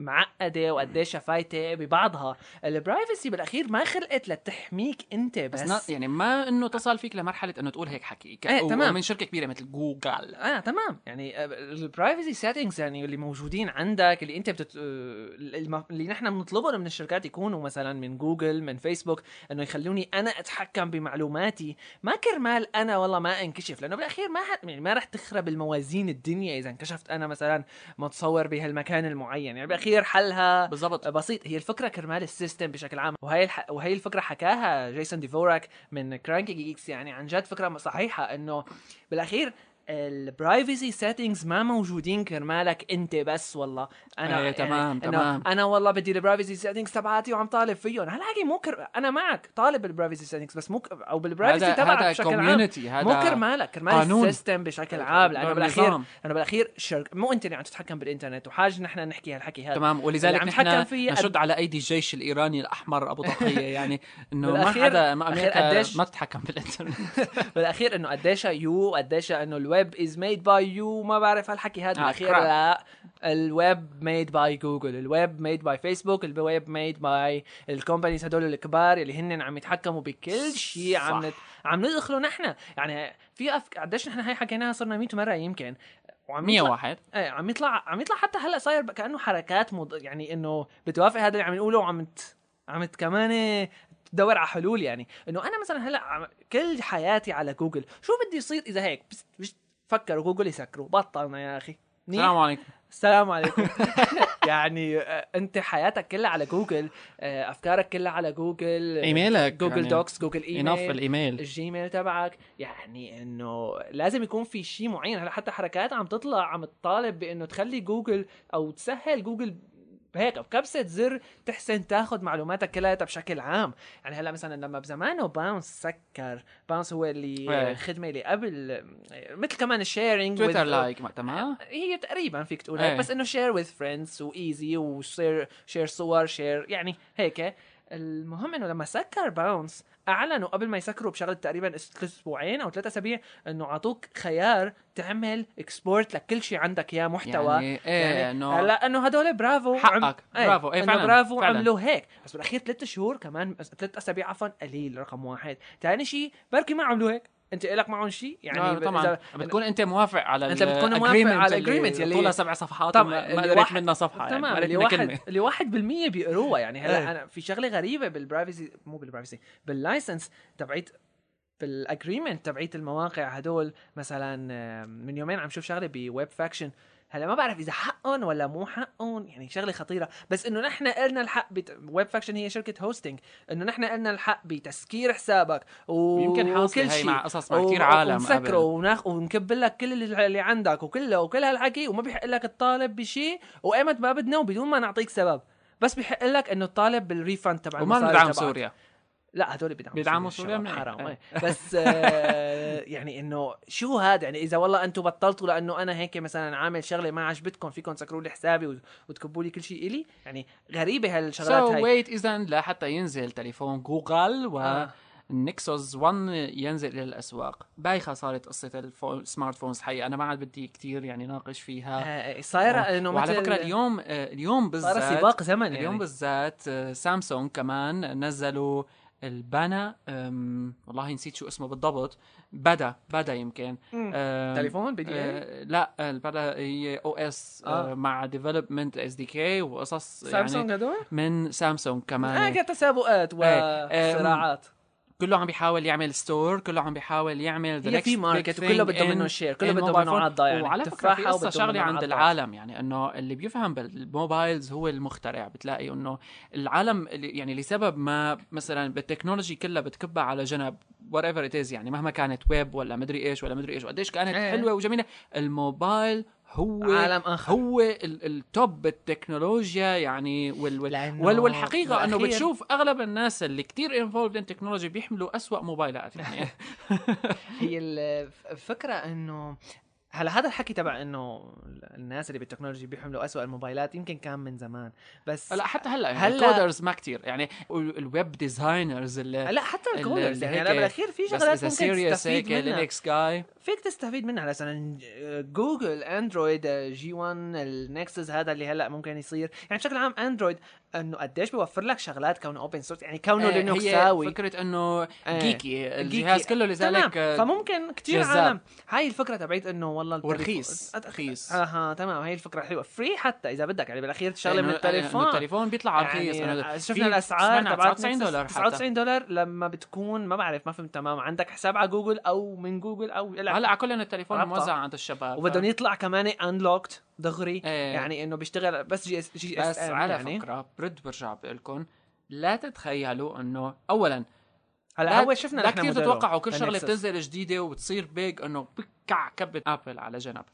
معقدة وقديش فايته ببعضها. ال privacy بالأخير ما خلقت لتحميك أنت بس, بس يعني ما إنه تصل فيك لمرحلة إنه تقول هيك حكي. ك- إيه، تمام. ومن شركة كبيرة مثل جوجل. آه تمام. يعني ال privacy settings يعني اللي موجودين عندك اللي أنت بتت... آه، اللي نحن بنطلبهم من الشركات يكونوا مثلا من جوجل من فيسبوك إنه يخلوني أنا أتحكم بمعلوماتي. ما كرمال أنا والله ما أنكشف لأنه بالأخير ما حد يعني ما رح تخرب الموازين الدنيا إذا انكشفت أنا مثلا متصور بهالمكان المعين. يعني بالأخير حلها. بالضبط. بسيط. هي الفكرة كرمال ال system بشكل عام. وهي الح... وهي الفكرة حكاها جون سي ديفوراك من Cranky Geeks يعني. عن جد فكرة صحيحة إنه بالأخير ال privacy settings ما موجودين كرمالك أنت بس والله. أنا إيه، تمام، يعني تمام. أنا والله بدي ال privacy settings تبعاتي وعم طالب فيهم. هالحكي مو كر... أنا معك طالب بال privacy settings بس مو ك... أو بال privacy تبعك بشكل عام. هذا مو كرمالك كرمال. ال system بشكل عام. لأنه. بالأخير لأنه بالأخير شرك مو أنت اللي عم تتحكم بالإنترنت. وحاجه نحن نحكي هالحكي هذا. تمام. ولذلك نحن نشد على أيدي الجيش الإيراني الأحمر أبو طاقيه يعني إنه ما حدا ما أمريكا ما تتحكم بالإنترنت. بالأخير إنه قديش you قديش إنه ال web is made by you ما بعرف هالحكي هذا بالأخير crap. لا. ال web made by جوجل ال web made by فيسبوك ال web made by ال companies هدول الكبار اللي هن عم يتحكموا بكل شيء عم. نت... عم ندخله نحن. يعني في أفك... قديش نحن هي حكيناها صرنا 100 مرة يمكن. وعم 101 إيه عم يطلع عم يطلع حتى هلأ صاير كأنه حركات مض... يعني إنه بتوافق هذا اللي عم نقوله وعم ت... عم كمان تدور على حلول يعني. إنه أنا مثلا هلأ. كل حياتي على جوجل شو بدي يصير إذا هيك؟ بس فكروا جوجل يسكروا. بطلنا يا أخي؟ السلام عليكم. السلام عليكم. يعني آه، أنت حياتك كلها على جوجل آه، أفكارك كلها على جوجل آه، إيميلك جوجل يعني docs جوجل انف إيميل الإيميل. الجيميل تبعك. يعني إنه لازم يكون في شيء معين. هلا حتى حركات عم تطلع عم تطالب بإنه تخلي جوجل أو تسهل جوجل هيك بكبسة زر تحسن تاخذ معلوماتك كلها بشكل عام يعني هلأ مثلا لما بزمانه Pownce سكر Pownce هو اللي إيه. الخدمة اللي قبل مثل كمان ال sharing تويتر like تمام هي تقريبا فيك تقول إيه. هيك بس إنه share with friends و easy و share share صور share يعني هيك المهم إنه لما سكر Pownce أعلنوا قبل ما يسكروا بشغلة تقريبا أسبوعين أو ثلاث أسابيع إنه عطوك خيار تعمل export لكل شيء عندك اياه محتوى يعني إيه إنه هلا إنه هدول برافو حقك. إيه، برافو. إيه، إنه فعلاً. برافو فعلاً. عملوا هيك بس بالأخير ثلاث شهور كمان ثلاث أسابيع عفوا قليل رقم واحد ثاني شيء بركي ما عملوا هيك انت لك معهم شيء يعني يعني ب- طبعا. بتكون أنت موافق على أنت بتكون موافق على اللي ال agreement يلي- طولها سبع صفحات طبعاً، ما, ما قريت منها صفحة يعني تمام ما قريت اللي واحد اللي واحد بالمية بيقروها يعني. هلا إيه. أنا في شغلة غريبة بالبرايفسي مو بالبرايفسي باللايسنس تبعيت بالاجريمنت تبعيت المواقع هدول. مثلا آه، من يومين عم شوف شغلة ب WebFaction. هلا ما بعرف إذا حقهم ولا مو حقهم يعني شغلة خطيرة. بس إنه نحن قلنا الحق بت... WebFaction هي شركة hosting إنه نحن قلنا الحق بتسكير حسابك و... يمكن حاصل وكل هي شيء. مع قصص مع كثير عالم ونسكره وناخ ونكب لك كل اللي عندك وكله وكل هالحكي وما بيحق لك تطالب بشيء. وأيمت ما بدنا وبدون ما نعطيك سبب. بس بيحق لك إنه تطالب بال refund تبع وما تبعك. سوريا. لا هدول بيدعموا بيدعموا سوريا. حرام. إيه. بس آه يعني إنه شو هذا؟ يعني إذا والله أنتم بطلتوا لأنه أنا هيك مثلا عامل شغلة ما عجبتكم فيكم تسكروا لي حسابي وت- وتكبوا لي كل شيء إلي يعني غريبة هالشغلات so هاي. wait اذا لحتى ينزل تليفون جوجل و آه. ال Nexus 1 ينزل إلى الأسواق. بايخة صارت قصة ال smart phones حقيقة. أنا ما عاد بدي كثير يعني ناقش فيها. آه، صايرة إنه وعلى فكرة اليوم آه، اليوم صار بالذات سباق زمن يعني. اليوم بالذات آه، سامسونج كمان نزلوا البانا أم، والله نسيت شو اسمه بالضبط. بدا بدا يمكن. تليفون؟ بي دي اي آه، لا البدا هي أو اس آه. مع ديفلوبمنت اس دي كي وقصص يعني سامسونج هدول من سامسونج آه كمان. كانت تسابقات إيه، وصراعات. كله عم بيحاول يعمل ستور كله عم بيحاول يعمل next في ماركت وكله بده منه الشير كله بده mobile phone. ممنوعات ضايع وعلى فكرة في قصة شغلة عند. العالم يعني إنه اللي بيفهم بالموبايلز هو المخترع بتلاقي إنه العالم يعني لسبب ما مثلا بال technology كلها بتكبها على جنب whatever it يعني مهما كانت ويب ولا مدري إيش ولا مدري إيش وقديش كانت إيه. حلوة وجميلة الموبايل هو عالم آخر. هو ال- ال top بالتكنولوجيا يعني وال وال والحقيقة إنه بتشوف أغلب الناس اللي كتير involved in technology بيحملوا أسوأ موبايلات يعني. هي ال- الفكرة إنه هلا هذا الحكي تبع إنه الناس اللي بال technology بيحملوا أسوأ الموبايلات يمكن كان من زمان بس لا حتى هلا يعني هلا- ال coders ما كتير يعني ال- ال web designers اللي لا حتى ال- ال coders اللي يعني هلا بالأخير في شغلات ممكن تستفيد هيك منها. Linux جاي فيك تستفيد منها مثلا Google Android G 1 ال Nexus هذا اللي هلا ممكن يصير يعني بشكل عام Android انه قديش بيوفر لك شغلات كونه open source يعني كونه آه، Linux ساوي. فكرة إنه آه، geeky الجهاز كله لذلك تمام. فممكن كثير. عالم. هاي الفكرة تبعت إنه والله ورخيص رخيص. أها تمام هي الفكرة حلوة. free حتى إذا بدك يعني بالأخير شغلة من التليفون. التليفون بيطلع رخيص. يعني شفنا الأسعار سمعنا تبعت 99 دولار حتى. 99 دولار لما بتكون ما بعرف ما فهمت تمام. عندك حساب على جوجل أو من جوجل أو. هلأ على كل التليفون. موزع عند الشباب وبدهم يطلع كمان unlocked دغري إيه. يعني إنه بيشتغل بس GS GS بس M على يعني. فكرة برد برجع بقول لكم لا تتخيلوا إنه اولا هلا لا هو شفنا لا كثير تتوقعوا كل شغلة. بتنزل جديدة وتصير big إنه بكع كبة Apple على جنب.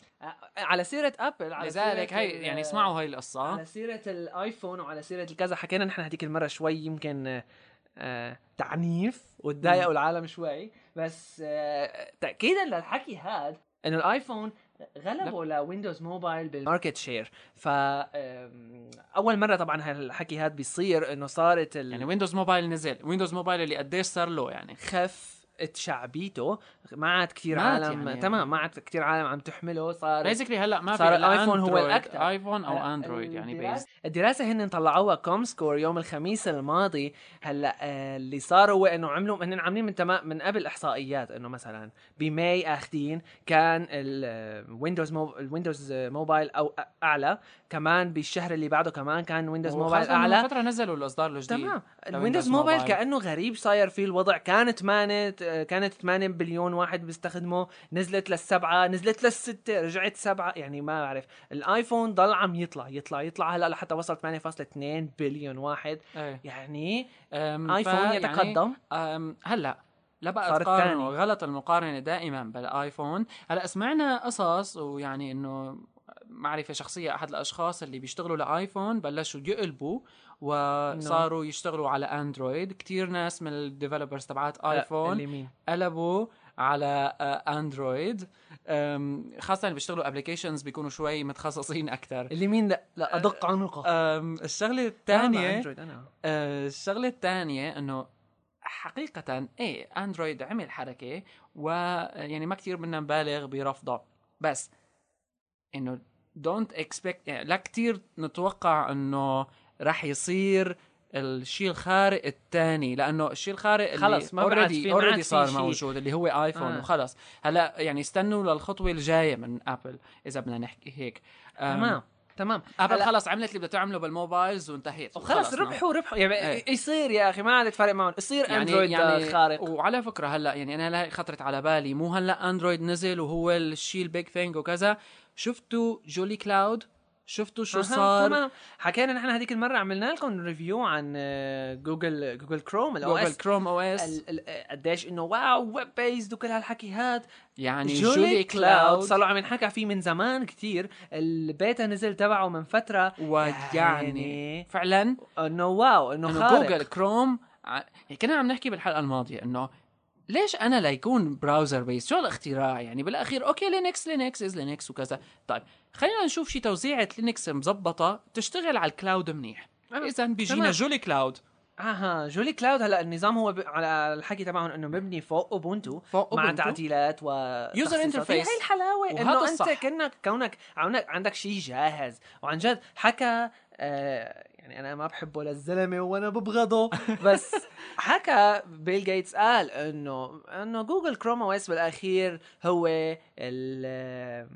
على سيرة Apple على لذلك هي يعني اسمعوا هاي القصة. على سيرة ال iPhone وعلى سيرة الكذا حكينا نحن هذيك المرة شوي يمكن آه، تعنيف وتضايقوا العالم شوي. بس آه تأكيدا للحكي هذا إنه ال iPhone غلبوا ل Windows Mobile بال market share ف أول مرة طبعا هالحكي هذا بيصير إنه صارت ال... يعني Windows Mobile نزل. Windows Mobile اللي قديش صار له يعني؟ خف تشعبيته ما عاد كثير عالم يعني. تمام ما عاد كثير عالم عم تحمله صار basically هلا ما صار إلا ال iPhone هو. الأكثر. iPhone أو Android يعني based الدراسة هن طلعوها comScore يوم الخميس الماضي هلا آه، اللي صار هو إنه عملوا هن عاملين من تمام من قبل إحصائيات إنه مثلا ب May اخذين كان ال Windows مو ال Windows Mobile أو أعلى كمان بالشهر اللي بعده كمان كان Windows Mobile أعلى فترة نزلوا الإصدار الجديد تمام ل Windows ال Windows Mobile Mobile. كأنه غريب صاير فيه الوضع كانت 8 كانت 8 بليون واحد بيستخدمه نزلت للسبعة نزلت للستة رجعت سبعة يعني ما بعرف. ال iPhone ضل عم يطلع يطلع يطلع هلأ لحتى وصل 8.2 بليون واحد. إيه. يعني iPhone فيعني، يتقدم. أم، هلأ لا بقى تقارنوا الثاني. غلط المقارنة دائما بال iPhone. هلأ سمعنا قصص ويعني إنه معرفة شخصية أحد الأشخاص اللي بيشتغلوا ل iPhone بلشوا يقلبوا وصاروا يشتغلوا على Android كتير ناس من ال developers تبعات iPhone قلبوا على Android أم، خاصة اللي بيشتغلوا applications بيكونوا شوي متخصصين أكثر اللي مين؟ لا, لا أدق عنقه. الشغلة الثانية آه، الشغلة الثانية إنه حقيقة إيه Android عمل حركة ويعني ما كتير بدنا نبالغ برفضه. بس إنه don't expect يعني لا كتير نتوقع إنه راح يصير الشيء الخارق الثاني لأنه الشيء الخارق اللي خلص، ما already في صار. موجود اللي هو iPhone آه. وخلص هلا يعني استنوا للخطوة الجاية من Apple إذا بدنا نحكي هيك تمام تمام Apple خلص عملت اللي بدها تعمله بال mobiles وانتهيت وخلص نعم. ربحوا ربحوا يعني إيه. يصير يا أخي ما عاد تفرق معهم يصير Android يعني خارق وعلى فكرة هلا يعني أنا هلا خطرت على بالي مو هلا Android نزل وهو الشيء ال big thing وكذا شفتوا Jolicloud شفتوا شو صار؟ تمام. حكينا نحن هذيك المرة عملنا لكم review عن Google Google Chrome ال O Google S Chrome OS قديش إنه wow web based وكل هالحكي هاد يعني Jolicloud صار Cloud له عم ينحكى فيه من زمان كتير. البيتا نزل تبعه من فترة. ويعني يعني فعلا؟ إنه wow إنه Google Chrome كنا عم نحكي بالحلقة الماضية إنه ليش أنا ليكون browser based شو الاختراع يعني بالأخير okay Linux Linux is Linux وكذا طيب خلينا نشوف شي توزيعه Linux مزبطة تشتغل على ال cloud منيح إذا بيجينا تمام. Jolicloud أها Jolicloud هلا النظام هو ب... على الحكي تبعهم إنه مبني فوق Ubuntu فوق مع Ubuntu. تعديلات و تخصيصات. interface. هي الحلاوة إنه أنت. كانك كونك عندك عندك شيء جاهز وعن جد حكى آه يعني أنا ما بحبه للزلمه وأنا ببغضه. بس حكى بيل جيتس قال إنه إنه Google Chrome OS بالأخير هو ال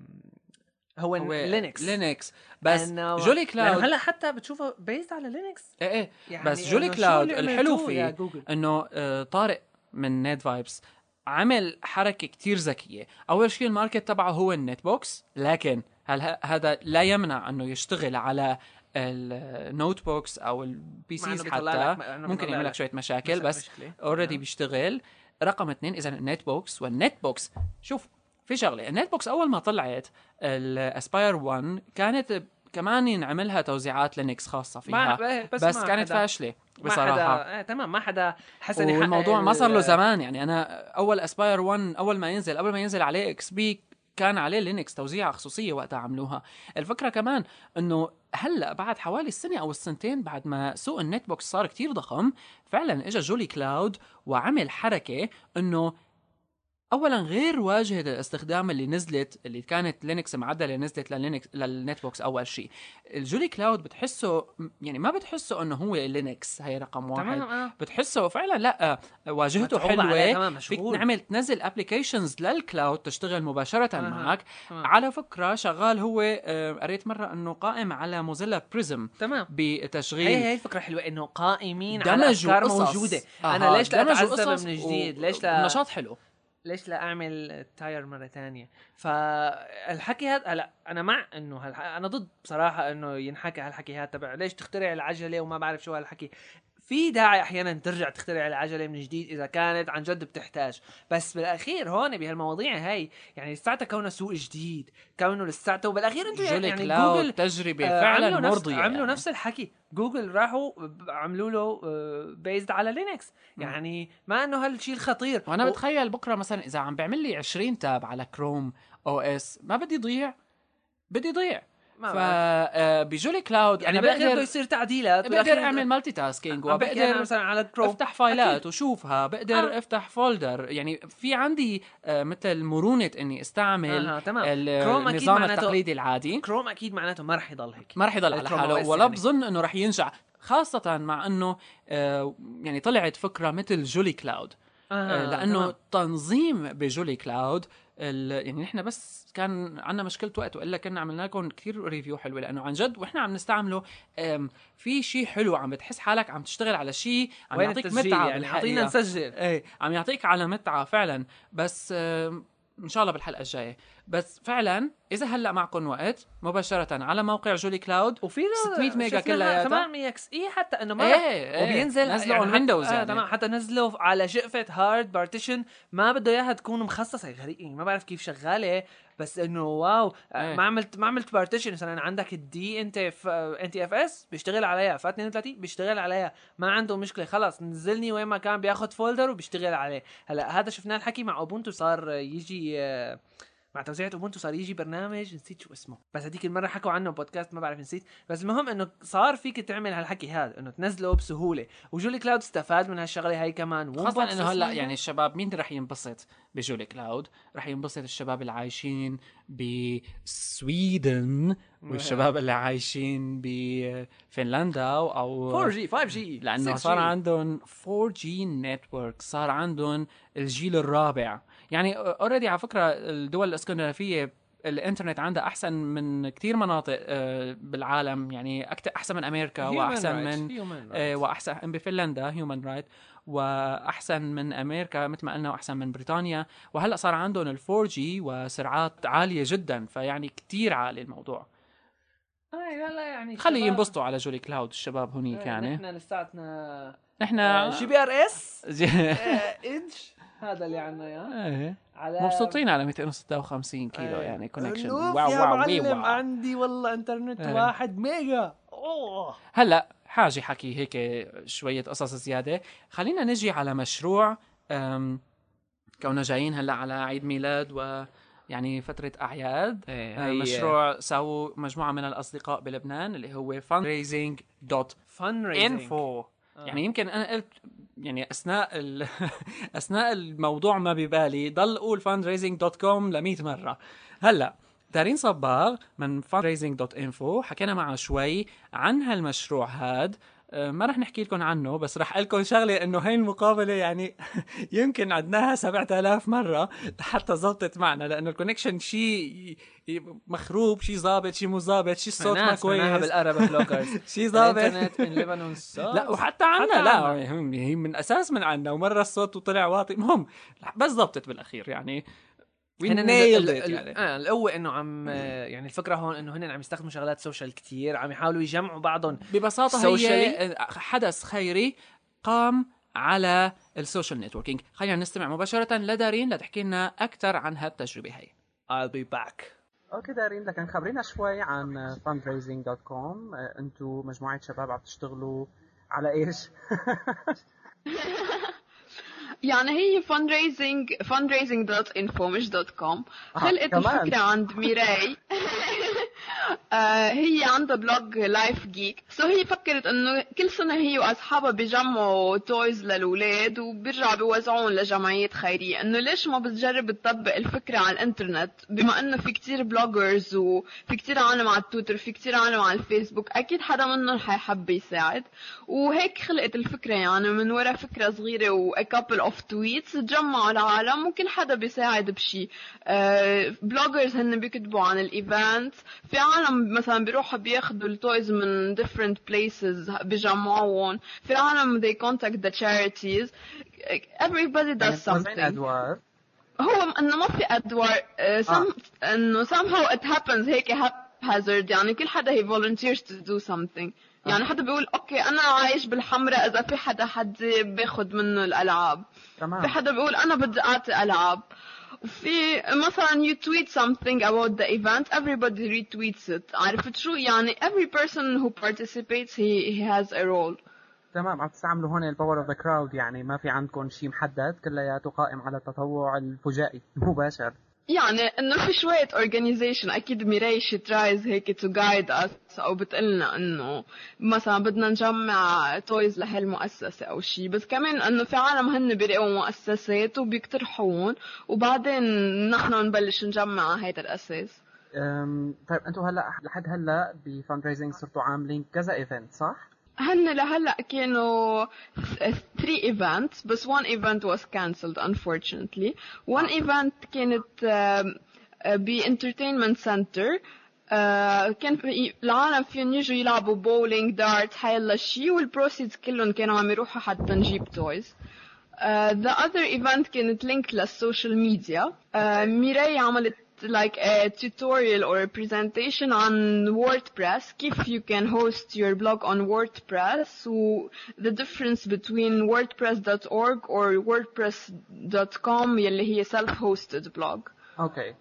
هو, هو Linux Linux بس إنه- Joli لأنه cloud هلأ حتى بتشوفه based على Linux إيه إيه. يعني بس Jolicloud الحلو فيه إنه آه، طارق من Netvibes عمل حركة كتير ذكية. أول شيء ال market تبعه هو ال netbooks لكن هل هذا لا يمنع إنه يشتغل على ال notebooks أو ال PCs حتى ممكن يعمل لك شوية مشاكل بس. already نعم. بيشتغل رقم اثنين إذا ال netbooks وال netbooks شوف في شغلة ال netbooks أول ما طلعت ال Aspire 1 كانت كمان ينعملها توزيعات Linux خاصة فيها ما بس, بس ما كانت فاشلة ما بصراحة حدا آه تمام ما حدا حسن والموضوع ما صار له زمان يعني أنا أول Aspire 1 أول ما ينزل قبل ما ينزل عليه XP كان عليه Linux توزيعة خصوصية وقتها عملوها الفكرة كمان إنه هلا بعد حوالي السنة أو السنتين بعد ما سوق ال netbooks صار كتير ضخم فعلا اجى Jolicloud وعمل حركة إنه اولا غير واجهة الاستخدام اللي نزلت اللي كانت Linux معدلة نزلت لل Linux لل netbooks أول شيء. ال Jolicloud بتحسه يعني ما بتحسه إنه هو Linux هي رقم واحد. تمام آه. بتحسه فعلا لا واجهته متعوب عليه، حلوة فيك نعمل تنزل applications لل cloud تشتغل مباشرة معك. تمام. على فكرة شغال هو آه، قريت مرة إنه قائم على Mozilla Prism تمام. بتشغيل هي هي الفكرة حلوة إنه قائمين على أفكار موجودة. أها، أنا ليش لا أتعذب من جديد؟ ليش لا؟ نشاط حلو. ليش لا أعمل tire مرة تانية؟ فالحكي هذا هلا أنا مع إنه هالح... أنا ضد بصراحة إنه ينحكى هالحكي هذا تبع ليش تخترع العجلة وما بعرف شو هالحكي. في داعي أحيانا ترجع تخترع العجلة من جديد إذا كانت عن جد بتحتاج. بس بالأخير هون بهالمواضيع هاي يعني لساتها كونه سوق جديد كونه لساتها وبالأخير أنتم يعني جوجل تجربة آه، فعلا عملوا نفس مرضية. عملوا يعني. نفس الحكي. جوجل راحوا عملوا له based على Linux. يعني ما إنه هالشيء الخطير. وأنا و- بتخيل بكرة مثلا إذا عم بيعمل لي 20 tab على Chrome OS ما بدي ضيع بدي ضيع ما بعرف. فب Jolicloud يعني بالاخير بده بقدر يصير تعديلات بقدر أعمل multitasking وبقدر مثلا على كروم أفتح فايلات أكيد. وشوفها بقدر آه. أفتح folder يعني في عندي آه، مثل مرونة إني أستعمل آه، تمام. النظام معناته- التقليدي العادي كروم أكيد معناته ما رح يضل هيك ما رح يضل على حاله ولا يعني. بظن إنه رح ينجح خاصة مع إنه آه، يعني طلعت فكرة مثل Jolicloud آه، لأنه تنظيم ب Jolicloud يعني نحن بس كان عندنا مشكلة وقت والا كنا عملنا لكم كثير review حلوة لأنه عن جد وإحنا عم نستعمله في شيء حلو عم بتحس حالك عم تشتغل على شيء عم يعطيك متعة يعني اعطينا نسجل إيه عم يعطيك على متعة فعلا. بس إن شاء الله بالحلقة الجاية. بس فعلا إذا هلأ معكم وقت مباشرة على موقع Jolicloud وفي 600 ميجا. كمان 100 إكس. اي حتى إنه ما إيه إيه. وبينزل نزلوا حتى- ويندوز آه يعني. تمام. حتى نزلوا على شقفة هارد بارتيشن ما بده إياها تكون مخصصة. غريب. يعني ما بعرف كيف شغالة. بس إنه واو آه، إيه. ما عملت ما عملت بارتيشن مثلا عندك الدي انت في ان تي اف اس بيشتغل عليها ف 32 بيشتغل عليها. ما عنده مشكلة خلص نزلني وين ما كان بياخذ فولدر وبيشتغل عليه. هلأ هذا شفناه الحكي مع اوبونتو صار يجي آه، مع توزيعة Ubuntu صار يجي برنامج نسيت شو اسمه. بس هذيك المرة حكوا عنه بودكاست ما بعرف نسيت. بس المهم إنه صار فيك تعمل هالحكي هذا إنه تنزله بسهولة. و Jolicloud استفاد من هالشغلة هاي كمان. خاصة Wombot إنه هلأ يعني الشباب مين رح ينبسط ب Jolicloud؟ رح ينبسط الشباب اللي عايشين بسويدن والشباب اللي عايشين بفنلندا أو 4G 5G لأنه 6G. صار عندهم 4G network صار عندهم الجيل الرابع. يعني already على فكرة الدول الإسكندنافية الإنترنت عندها أحسن من كثير مناطق آه، بالعالم. يعني أكثر أحسن من أمريكا Human وأحسن. من آه،. وأحسن بفنلندا human right وأحسن من أمريكا مثل ما قلنا وأحسن من بريطانيا. وهلأ صار عندهم ال 4 G وسرعات عالية جدا فيعني كتير عالي الموضوع. آه، لا لا يعني خلي ينبسطوا على Jolicloud الشباب هنيك آه، يعني. نحن لساتنا نحن GPRS؟ إنش. هذا اللي عنا إياه. إيه. على مبسوطين على 256 كيلو إيه. يعني كونكشن واو يا واو وي معلم واو. عندي والله انترنت إيه. واحد ميجا. أوه. هلا حاجة حكي هيك شوية قصص زيادة. خلينا نجي على مشروع كوننا جايين هلا على عيد ميلاد و يعني فترة أعياد. آه، هي- مشروع ساووا مجموعة من الأصدقاء بلبنان اللي هو fundraising.info فن يعني يمكن أنا قلت يعني أثناء ال... أثناء الموضوع ما ببالي ضل أقول fundraising.com ل 100 مرة. هلأ دارين صباغ من fundraising.info حكينا معه شوي عن هالمشروع هاد. ما رح نحكي لكم عنه بس رح أقول لكم شغلة إنه هاي المقابلة يعني يمكن عدناها 7000 مرة لحتى زبطت معنا لأنه ال connection شيء مخروب شيء ظابط شيء مو ظابط شيء الصوت ما كويس. بال Arab bloggers شيء ظابط. الإنترنت لا وحتى عنا حتى لا هي من أساس من عنا ومرة الصوت طلع واطي. المهم بس زبطت بالأخير يعني. هن يعني. آه القوة إنه عم آه، يعني الفكرة هون إنه هن عم يستخدموا شغلات social كتير عم يحاولوا يجمعوا بعضهم ببساطة Socially. هي حدث خيري قام على ال social networking خلينا نستمع مباشرة لدارين لتحكي لنا أكثر عن هالتجربة هي. I'll be back. okay دارين لكن خبرينا شوي عن fundraising.com أنتم مجموعة شباب عم تشتغلوا على إيش؟ يعني هي fundraising fundraising.info مش .com. خلقت كمان. الفكرة عند ميراي؟ آه، هي عندها blog Life Geek so هي فكرت إنه كل سنة هي وأصحابها بيجمعوا toys للولاد وبيرجعوا بيوزعون لجمعيات خيرية. إنه ليش ما بتجرب تطبق الفكرة على الإنترنت؟ بما إنه في كتير bloggers وفي كتير عالم على التويتر في كتير عالم على الفيسبوك أكيد حدا منهم حيحب يساعد. وهيك خلقت الفكرة يعني من وراء فكرة صغيرة و a couple of tweets تجمعوا العالم وكل حدا بيساعد بشي. bloggers هن بيكتبوا عن ال event في عالم مثلا بيروحوا بياخدوا ال toys من different places بيجمعوهم في عالم they contact the charities. Everybody does something. هو إنه ما في ادوار آه، some إنه somehow it happens. هيك haphazard يعني كل حدا he volunteers to do something. يعني حدا بيقول okay أنا عايش بالحمراء إذا في حدا حد باخد منه الألعاب. في تمام حدا بيقول أنا بدي أعطي ألعاب. في مثلا you tweet something about the event everybody retweets it. عرفت شو يعني every person who participates he, he has a role. تمام. عم تستعملوا هون ال power of the crowd يعني ما في عندكم شيء محدد؟ كلياته قائم على التطوع الفجائي. مباشر. يعني إنه في شوية organization أكيد ميراي she tries هيك to guide us أو بتقلنا إنه مثلا بدنا نجمع toys لهالمؤسسة أو شي بس كمان إنه في عالم هن بيلاقوا مؤسسات وبيقترحون وبعدين نحن نبلش نجمع هيدا الأساس طيب أنتم هلأ لحد هلأ ب fundraising صرتوا عاملين كذا event صح؟ هن لهلا كانوا 3 events بس one event was cancelled unfortunately. One event كانت آه، ب entertainment center. آه، كان في العالم فيهم يجوا يلعبوا بولينج دارت حيلا شي وال proceeds كلهم كانوا عم يروحوا حتى نجيب toys the other event كانت linked لل social media uh, ميراي عملت like a tutorial or a presentation on WordPress كيف you can host your blog on WordPress و the difference between wordpress.org or wordpress.com يلي هي self hosted blog اوكي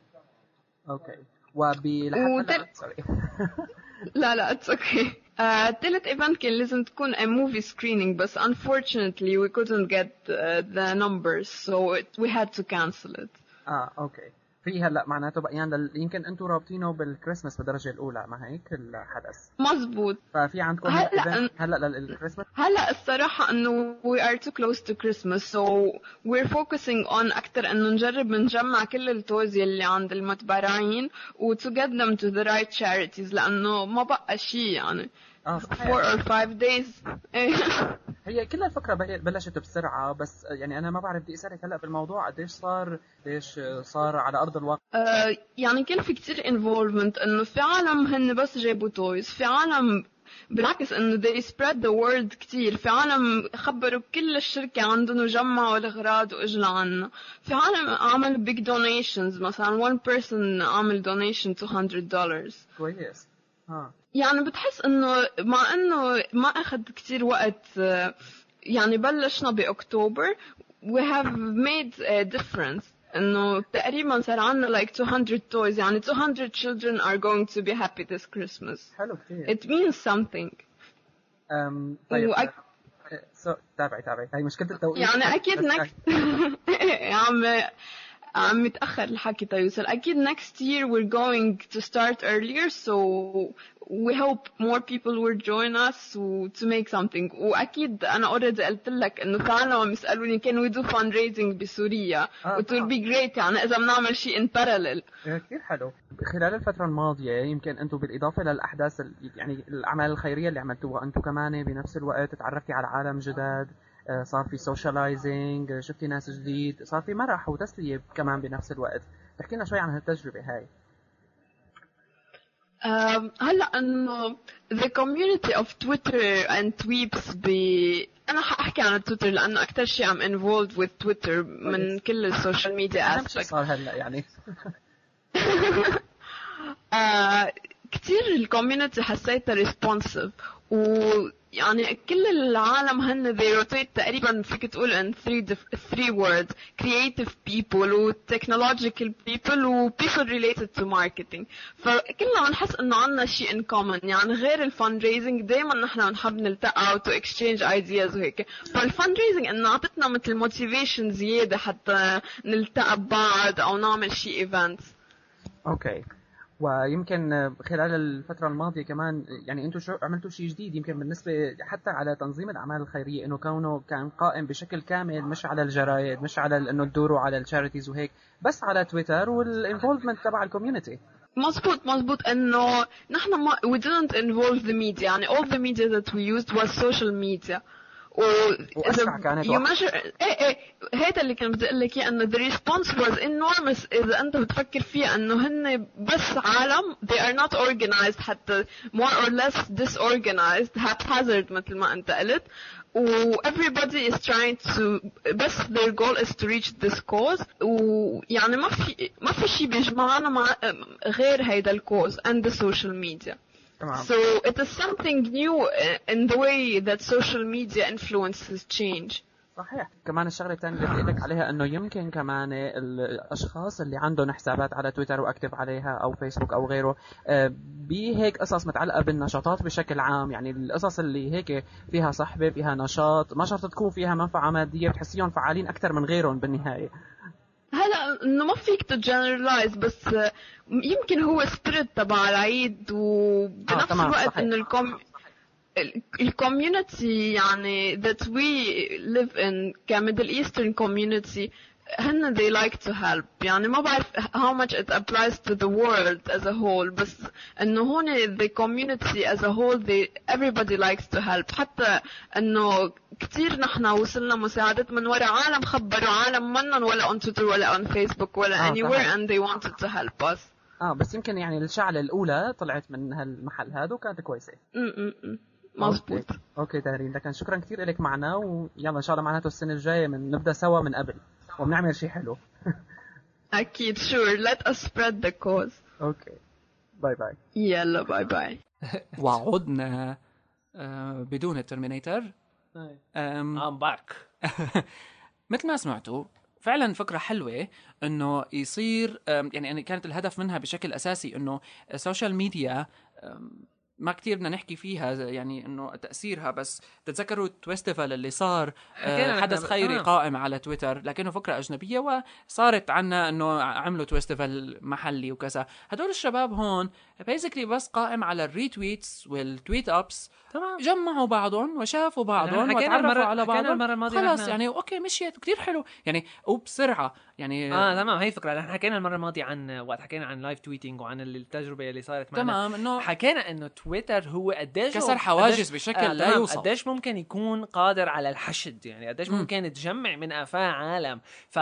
اوكي وبلحد هلا وتل- سوري لا لا it's okay uh, تالت event كان لازم تكون a movie screening بس unfortunately we couldn't get uh, the numbers so it, we had to cancel it اه اوكي في هلا معناته بقيان لل... يمكن أنتم رابطينه بالكريسماس بالدرجة الأولى ما هيك الحدث. مزبوط ففي عندكم هلا هلا للكريسماس هلا الصراحة إنه we are too close to Christmas so we're focusing on أكتر إنه نجرب نجمع كل التوز يلي عند المتبرعين و to get them to the right charities لأنه ما بقى شيء يعني. آه four or five days. إيه. هي كل الفكرة بل- بلشت بسرعة بس يعني أنا ما بعرف بدي أسألك هلأ بالموضوع قديش صار قديش صار على أرض الواقع؟ آه، يعني كان في كتير involvement إنه في عالم هن بس جابوا تويز في عالم بالعكس إنه they spread the word كتير في عالم خبروا كل الشركة عندهم وجمعوا الأغراض وإجوا لعنا. في عالم عمل big donations مثلا one person عمل donation 200 dollars. كويس. آه. يعني بتحس إنه مع إنه ما أخذ كتير وقت آه، يعني بلشنا بأكتوبر we have made a difference. إنه تقريبا صار عندنا like 200 toys يعني 200 children are going to be happy this Christmas. حلو كثير it means something. أم طيب وأك- آه، سو تابعي تابعي. هي مشكلة التوقيت. يعني أكيد next. يا عم عم يتأخر الحكي. تيوصل أكيد next year we're going to start earlier. So we hope more people will join us to make something. وأكيد أنا already قلت لك إنه عالم عم يسألوني can we do fundraising بسوريا؟ آه، it will طبعاً. be great. يعني إذا بنعمل شيء in parallel. كثير حلو. خلال الفترة الماضية يمكن أنتم بالإضافة للأحداث يعني الأعمال الخيرية اللي عملتوها أنتم كمان بنفس الوقت تعرفتي على عالم جداد. آه، صار في socializing شفتي ناس جديد صار في مرح وتسلية كمان بنفس الوقت. احكي لنا شوي عن هالتجربة هاي. هلا إنه the community of Twitter and tweets ب أنا حاحكي عن تويتر لأنه أكثر شيء عم involved with تويتر من كل السوشيال ميديا aspects صار هلا يعني. آه كتير ال community حسيتها responsive ويعني كل العالم هن they rotate تقريبا فيك تقول in three three words. Creative people و technological people و people related to marketing. فكلنا بنحس إنه عنا شيء in common. يعني غير ال fundraising دائما نحن بنحب نلتقى to exchange ideas وهيك. فال fundraising إنه اعطتنا مثل motivation زيادة حتى نلتقى ببعض أو نعمل شيء events. okay ويمكن خلال الفترة الماضية كمان يعني أنتم شو عملتوا شيء جديد يمكن بالنسبة حتى على تنظيم الأعمال الخيرية إنه كونه كان قائم بشكل كامل مش على الجرايد مش على إنه تدوروا على ال charities وهيك بس على تويتر وال involvement تبع ال community مزبوط مزبوط إنه نحن ما we didn't involve the media يعني all the media that we used was social media. و you measure إيه إيه هيدا اللي كان بدي أقول لك اياه انه the response was enormous اذا انت بتفكر فيها انه هن بس عالم they are not organized حتى more or less disorganized haphazard مثل ما انت قلت و everybody is trying to بس their goal is to reach this cause ويعني ما في ما في شيء بيجمعنا مع غير هيدا الكوز and the social media تمام. So it is something new in the way that social media influences change. صحيح. كمان الشغلة الثانية اللي بدي لك عليها إنه يمكن كمان الأشخاص اللي عندهم حسابات على تويتر و active عليها أو فيسبوك أو غيره آه، بهيك قصص متعلقة بالنشاطات بشكل عام. يعني القصص اللي هيك فيها صحبة فيها نشاط ما شرط تكون فيها منفعة مادية بتحسيهم فعالين أكثر من غيرهم بالنهاية. هلا إنه ما فيك ت generalize بس يمكن هو spirit تبع العيد وبنفس آه، الوقت. إنه ال com ال community يعني that we live in ك Middle Eastern community هن they like to help. يعني ما بعرف how much it applies to the world as a whole. بس إنه هون the community as a whole they everybody likes to help. حتى إنه كثير نحن وصلنا مساعدات من وراء. عالم خبروا عالم منن ولا on Twitter ولا on Facebook ولا آه، anywhere صحيح. and they wanted to help us. آه بس يمكن يعني الشعلة الأولى طلعت من هالمحل هذا وكانت كويسة. م- م- م. مزبوط okay. okay دارين لكن شكرا كثير لك معنا ويلا إن شاء الله معناته السنة الجاية من نبدأ سوا من قبل. وبنعمل شيء حلو. أكيد sure. Let us spread the cause. okay bye bye يلا bye bye وعدنا آه، بدون ال Terminator. أم، I'm back مثل ما سمعتوا فعلا فكرة حلوة إنه يصير يعني أنا كانت الهدف منها بشكل أساسي إنه ال social media ما كتير بدنا نحكي فيها يعني إنه تأثيرها بس تتذكروا ال Twestival اللي صار آه، حدث خيري آه. قائم على تويتر لكنه فكرة أجنبية وصارت عنا إنه عملوا Twestival محلي وكذا هدول الشباب هون basically بس قائم على ال retweets وال tweetups. تمام. جمعوا بعضهم وشافوا بعضهم وتعرفوا المرة- على حكينا بعضهم. المرة الماضية خلاص نحن- يعني okay مشيت. كتير حلو. يعني وبسرعة. يعني آه تمام. هي فكره نحن حكينا المرة الماضية عن وقت. حكينا عن live tweeting وعن التجربة اللي صارت معنا. تمام. إنه حكينا إنه تويتر هو قديش كسر حواجز بشكل لا تمام، يوصف. قديش ممكن يكون قادر على الحشد. يعني قديش مم. ممكن تجمع من افاه عالم. ف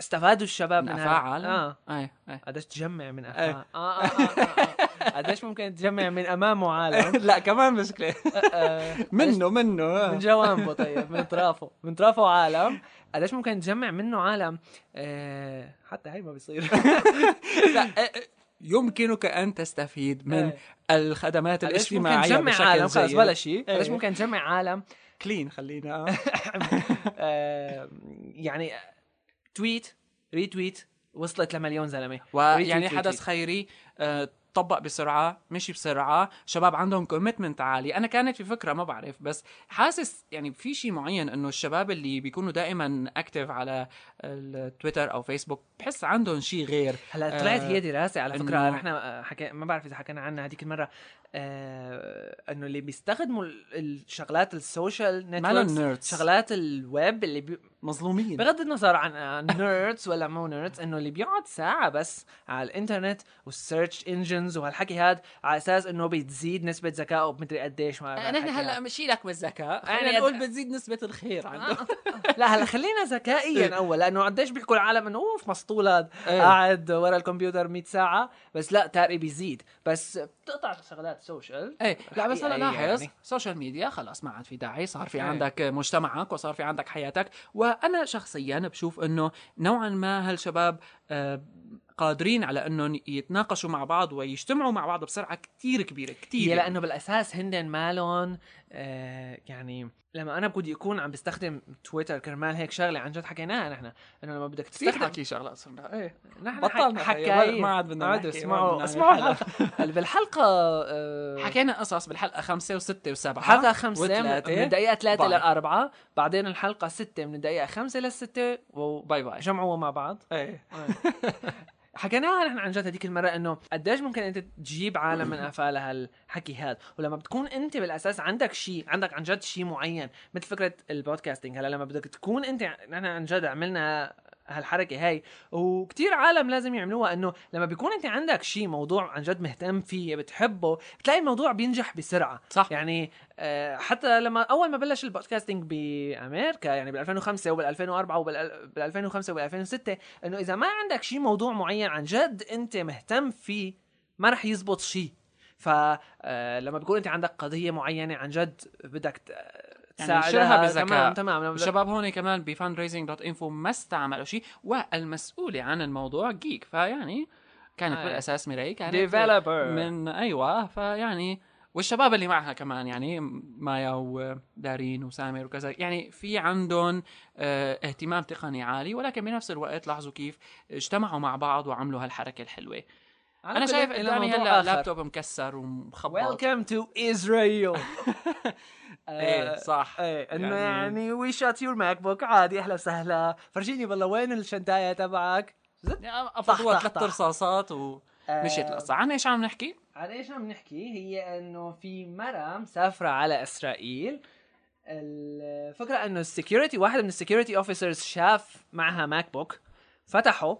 استفادوا الشباب من من, افاعل آه. أي أي. قديش تجمع من إيه. افاه آه, آه, آه, آه, آه. قديش ممكن تجمع من امامه عالم لا كمان مشكلة. آه منه منه من جوانبه طيب من أطرافه. من أطرافه عالم قديش ممكن تجمع منه عالم؟ آه حتى هي ما بيصير. لا آه، آه، يمكنك أن تستفيد من إيه. الخدمات قديش ممكن الاجتماعية تجمع عالم؟ خلص. بلا شيء. قديش إيه. ممكن تجمع عالم؟ كلين خلينا. آه يعني tweet retweet وصلت لمليون زلمة. ويعني حدث. خيري آه، طبق بسرعة مشي بسرعة. شباب عندهم commitment عالي. أنا كانت في فكرة ما بعرف بس حاسس يعني في شيء معين إنه الشباب اللي بيكونوا دائما active على التويتر أو فيسبوك بحس عندهم شيء غير. هلأ طلعت آه، هي دراسة على فكرة. نحن آه، حكي ما بعرف إذا حكينا عنها هذيك المرة. آه إنه اللي بيستخدموا ال- الشغلات ال social networks. شغلات الويب اللي بي مظلومين. بغض النظر عن nerds ولا مو nerds إنه اللي بيقعد ساعة بس على الإنترنت وال search engines وهالحكي هذا على أساس إنه بتزيد نسبة ذكائه بمدري قديش ما نحن الحكي هلأ هاد. مشيلك بالذكاء. يعني خلينا نقول أد- بتزيد نسبة الخير عنده. لا هلأ خلينا ذكائيا أول لأنه قديش بيحكوا العالم إنه أوف مسطول هذا إيه. قاعد ورا الكمبيوتر 100 ساعة بس لا تاري بيزيد. بس بتقطع شغلات social إيه. لا بس هلأ حقيقية لاحظ يعني. social media خلاص ما عاد في داعي صار في إيه. عندك مجتمعك وصار في عندك حياتك وأنا شخصيا بشوف إنه نوعا ما هالشباب آه، قادرين على إنهم يتناقشوا مع بعض ويجتمعوا مع بعض بسرعة كتير كبيرة كتير. هي لأنه بالأساس هندن مالهم آه يعني لما أنا بدي اكون عم بستخدم تويتر كرمال هيك شغلة عن جد حكيناها نحن. إنه لما بدك تستخدم حكي شغلات صرنا. إيه. نحن بطلنا حكايين ما عاد بدنا نحكي، ما اسمعوا اسمعوا الحلقة بالحلقة آه حكينا قصص بالحلقة خمسة وستة وسبعة حلقة خمسة وثلاثة. من الدقيقة ثلاثة باي. للأربعة بعدين الحلقة ستة من الدقيقة خمسة للستة bye bye. وجمعوا مع بعض. إيه. حكيناها نحن عن جد هذيك المرة إنه قديش ممكن أنت تجيب عالم من قفاه لهالحكي هذا. ولما بتكون أنت بالأساس عندك شيء عندك عن جد شيء معين مثل فكرة ال podcasting هلا لما بدك تكون أنت نحن عن جد عملنا هالحركة هاي. وكتير عالم لازم يعملوها إنه لما بيكون أنت عندك شيء موضوع عن جد مهتم فيه بتحبه بتلاقي الموضوع بينجح بسرعة. صح. يعني آه، حتى لما أول ما بلش ال podcasting بأمريكا يعني بال 2005 وبال 2004 وبال 2005 وبال 2006 إنه إذا ما عندك شيء موضوع معين عن جد أنت مهتم فيه ما رح يزبط شيء فلما بيكون أنت عندك قضية معينة عن جد بدك يعني انشرها بذكاء. تمام تمام الشباب هون كمان ب fundraising dot info ما استعملوا شيء والمسؤولة عن الموضوع geek فيعني كانت آه. بالأساس ميراي كانت Developer. من أيوه فيعني والشباب اللي معها كمان يعني مايا ودارين وسامر وكذا يعني في عندهم آه اهتمام تقني عالي ولكن بنفس الوقت لاحظوا كيف اجتمعوا مع بعض وعملوا هالحركة الحلوة أنا شايف إلى قدامي موضوع هلأ. لابتوب مكسر ومخبط. Welcome to Israel. إيه صح. إيه انه يعني- يعني we shot your MacBook عادي أهلا وسهلا. فرجيني بالله وين الشنتايه تبعك؟ أفضل ثلاث. رصاصات ومشيت آه، القصة عن إيش عم نحكي؟ عن إيش عم نحكي؟ هي إنه في مرة مسافرة على إسرائيل. الفكرة إنه ال security واحد من ال security officers شاف معها MacBook فتحه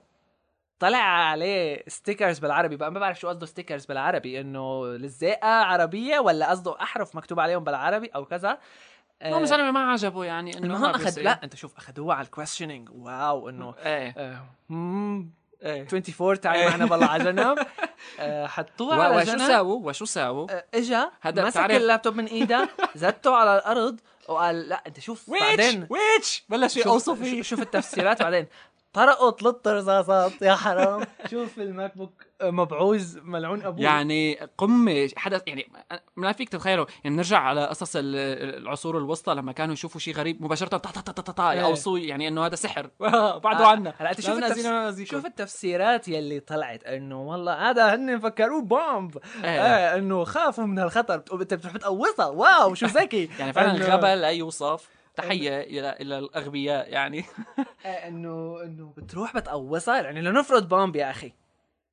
طلع عليه stickers بالعربي. بقى ما بعرف شو قصده stickers بالعربي. إنه لزقة عربية ولا قصده أحرف مكتوب عليهم بالعربي أو كذا؟ المهم زلمه ما عجبه يعني إنه المهم ما اخذ. لا أنت شوف اخذوها على ال questioning wow إنه إيه. آه، مم، إيه. 24 تعي معنا بالله على جنب. آه، حطوها و- على وشو جنب. ساووا وشو ساووا؟ آه، إجا هذا مسك بتعرف- اللابتوب من إيده زته على الأرض وقال لا أنت شوف ويتش بعدين ويتش بلش شوف, يوصف فيه. شوف التفسيرات بعدين. طرقوا ثلاث رصاصات يا حرام. شوف الماك بوك مبعوز ملعون ابوه يعني قمة حدث يعني ما فيك تتخيلوا يعني نرجع على قصص ال- العصور الوسطى لما كانوا يشوفوا شيء غريب مباشرة طا طا طا طا طا إيه. يعني إنه هذا سحر. بعدوا آه، عنا. هلا أنت شوف التفس... شوف التفسيرات يلي طلعت إنه والله هذا هن فكروه بومب. إيه. إيه إنه خافوا من الخطر. أنت بتروح بتقوصها واو شو ذكي يعني فعلا الغباء لا يوصف تحية إلى إلى الأغبياء يعني. إيه، انه إنه بتروح بتقوصها يعني لنفرض بومب يا أخي.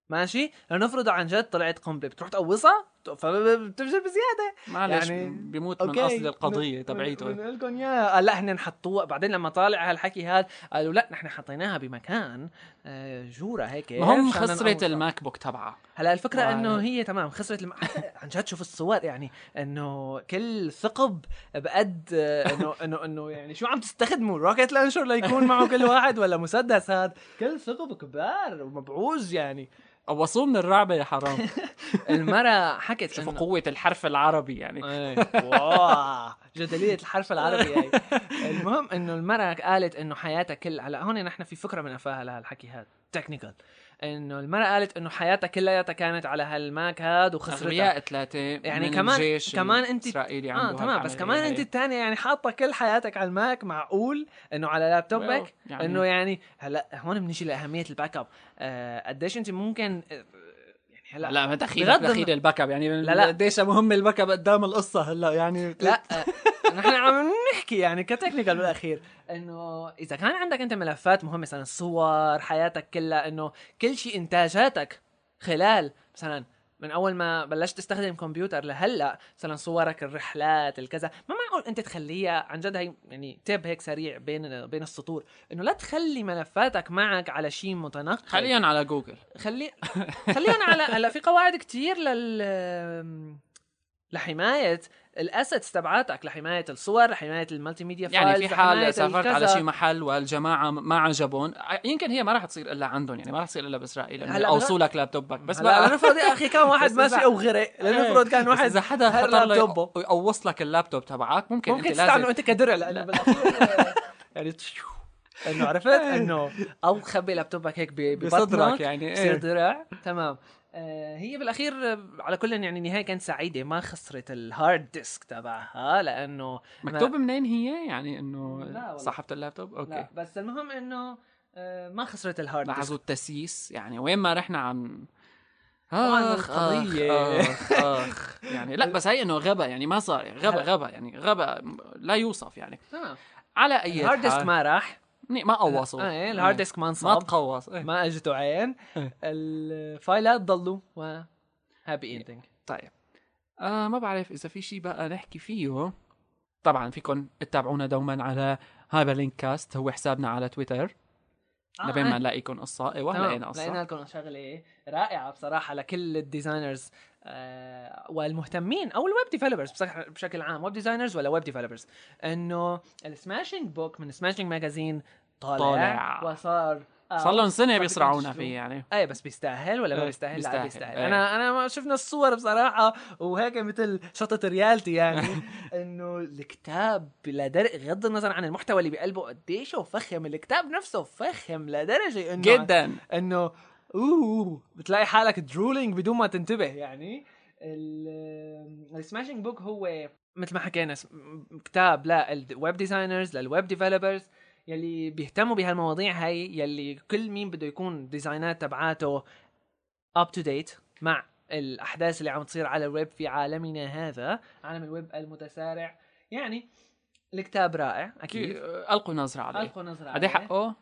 ماشي؟ لنفرض عن جد طلعت قنبلة بتروح تقوصها؟ فبتفجر بزيادة. معلش يعني- بيموت من اصل القضية تبعيته. من لكم يا قال لا إحنا نحطوها. بعدين لما طالع هالحكي هذا قالوا لا نحن حطيناها بمكان آه، جورة هيك. مشان خسرت. ال MacBook تبعها هلا الفكرة وعلى- إنه هي تمام خسرت الم... عن جد شوف الصور يعني إنه كل ثقب بقد آه، إنه إنه إنه يعني شو عم تستخدموا rocket launcher ليكون معه كل واحد ولا مسدس هذا؟ كل ثقب كبار ومبعوز يعني. قوصوه من الرعبه يا حرام. المرة حكت شوفوا إنه- قوة الحرف العربي يعني. إيه. wow. جدلية الحرف العربي هي المهم إنه المرأة قالت إنه حياتها كل هلا هون نحن في فكرة من افاها لهالحكي هذا. technical إنه المرأة قالت إنه حياتها كلياتها كانت على هال Mac هذا وخسرتها. اغبياء ثلاثة يعني من كمان الجيش كمان انت الإسرائيلي آه تمام بس كمان. أنت الثانية يعني حاطة كل حياتك على ال Mac معقول إنه على لابتوبك؟ Well، يعني- إنه يعني هلأ هون بنيجي لأهمية ال backup. آه قديش أنت ممكن هلا. لا ما دخيل بغض دخيل الن- ال backup. يعني لا، لا. قديش مهم ال backup قدام القصة هلا؟ يعني لا آه، نحن عم نحكي يعني ك technical بالأخير. إنه إذا كان عندك أنت ملفات مهمة مثلا صور حياتك كلها إنه كل شيء إنتاجاتك خلال مثلا من أول ما بلشت تستخدم كمبيوتر لهلأ مثلا صورك الرحلات الكذا. ما معقول أنت تخليها؟ عن جد هي يعني tip هيك سريع بين بين السطور. إنه لا تخلي ملفاتك معك على شيء متنقل. حاليا على جوجل. خلي خلينا على هلأ في قواعد كتير لل لحماية. ال assets تبعاتك لحماية الصور لحماية ال multimedia يعني في حال سافرت على. شي محل والجماعة ما عجبهم يمكن هي ما راح تصير إلا عندهم يعني ما راح تصير إلا بإسرائيل هلا قوصوا لك لابتوبك بس بقى لنفرض يا أخي كان واحد ماشي أو غرق لنفرض كان واحد إذا حدا خطر له لابتوبه. يقوص لك اللابتوب تبعك ممكن, ممكن أنت تستعمله لازم انت كدرع لأنه يعني. انه عرفت إنه أو خبي لابتوبك هيك ب- بصدرك ببطنك يعني بصير إيه درع تمام هي بالأخير آه، على كل يعني النهايه كانت سعيدة ما خسرت ال hard disk تبعها لأنه مكتوب منين هي؟ يعني إنه لا. صحفه اللابتوب؟ لا أوكي. بس المهم إنه آه، ما خسرت ال hard disk لاحظوا التسييس يعني وين ما رحنا عن آخ القضية. آخ آخ. يعني لا بس هي إنه غبا يعني ما صار غبا. غبا يعني غبا لا يوصف يعني. تمام. على أي ال hard disk ما راح. ما قوصوا. آه، إيه، ال hard disk ما ما انصاب. تقوص إيه. ما اجته عين. إيه. الفايلات ضلوا و happy ending طيب. آه ما بعرف إذا في شيء بقى نحكي فيه. طبعا فيكم تتابعونا دوما على Hyperlink Cast هو حسابنا على تويتر. لبين ما نلاقيكم قصه أيوه لقينا لقينا قصه لكم شغلة رائعة بصراحة لكل ال designers آه والمهتمين أو ال web developers بشكل عام web designers ولا web developers إنه ال Smashing Book من Smashing Magazine طالع, طالع. وصار صار لهم سنة بيصرعونا. فيه يعني إيه بس بيستاهل ولا ما إيه، بيستاهل؟ لا بيستاهل. بيستاهل إيه. أنا أنا ما شفنا الصور بصراحة وهيك مثل شطة reality يعني إنه الكتاب لدرجه بغض النظر عن المحتوى اللي بقلبه قديش فخم الكتاب نفسه فخم لدرجه إنه جدا إنه أوه بتلاقي حالك drooling بدون ما تنتبه يعني ال Smashing Book هو مثل ما حكينا كتاب لل web designers لل web developers يلي بيهتموا بهالمواضيع هاي يلي كل مين بده يكون ديزاينات تبعاته up to date مع الأحداث اللي عم تصير على الويب في عالمنا هذا عالم الويب المتسارع. يعني الكتاب رائع أكيد. ألقوا نظرة عليه. ألقوا نظرة عليه. حقه؟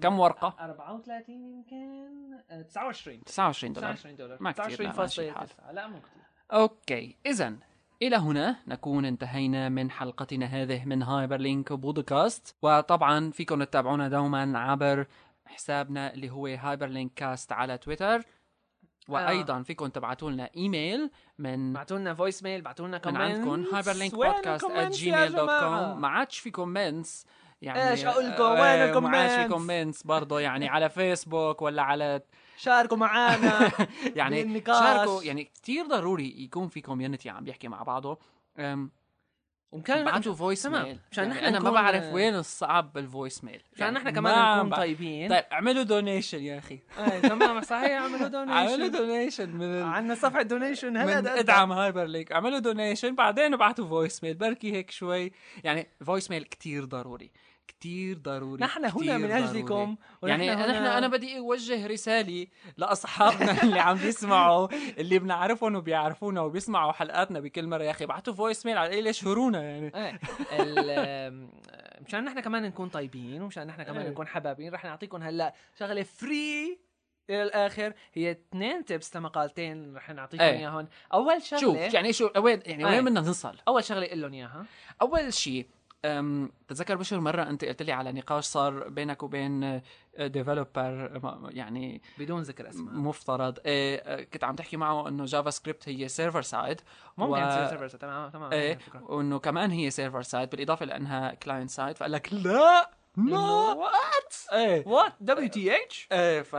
كم ورقة؟ 34 يمكن. أه، 29 29 دولار. 29 دولار. ما لا، الحال. 29.9 لا مو كثير okay اذا إلى هنا نكون انتهينا من حلقتنا هذه من Hyperlink Podcast وطبعا فيكم تتابعونا دوما عبر حسابنا اللي هو Hyperlink Cast على تويتر. وأيضا فيكم تبعتوا لنا إيميل من بعتوا لنا voicemail بعتوا لنا من comment عندكم Hyperlink Podcast at gmail.com ما عادش في comments يعني إيش أقول لكم؟ آه، وين ما عادش في ال comments؟ comments برضه. يعني على فيسبوك ولا على شاركوا معنا يعني بالنقاش. شاركوا يعني كتير ضروري يكون في community عم بيحكي مع بعضه. ومكان بعتوا voice. mail مشان يعني نحن أنا ما بعرف وين الصعب بال voicemail عشان نحن ما كمان عم نكون طيبين. طيب اعملوا donation يا أخي. أي تمام صحيح اعملوا اعملوا donation donation من ال... عندنا صفحة donation هلا من. إدعم Hyperlink اعملوا donation بعدين ابعتوا voicemail بركي هيك شوي. يعني voicemail كتير ضروري. كتير ضروري نحن هنا من. أجلكم يعني نحن هنا- أنا بدي أوجه رسالة لأصحابنا اللي عم بيسمعوا اللي بنعرفهم وبيعرفونا وبيسمعوا حلقاتنا بكل مرة يا أخي ابعتوا voicemail على إيه ليش هرونا يعني آم، مشان نحن كمان نكون طيبين ومشان نحن كمان إيه. نكون حبابين رح نعطيكم هلأ شغلة free إلى الآخر هي اثنين tips لمقالتين رح نعطيكم إيه. إياهم أول شغلة شوف يعني شو وين يعني إيه. وين بدنا نوصل أول شغلة قل لهم إياها أول شيء أم تتذكر بشر مرة أنت قلت لي على نقاش صار بينك وبين developer يعني بدون ذكر أسماء. مفترض. إيه، آه، كنت عم تحكي معه إنه JavaScript هي server side ممكن و- تصير server تمام تمام إيه عندي فكرة. وإنه كمان هي server side بالإضافة لأنها client side فقال لك لا لا وات إيه. وات دبليو تي اتش إيه ف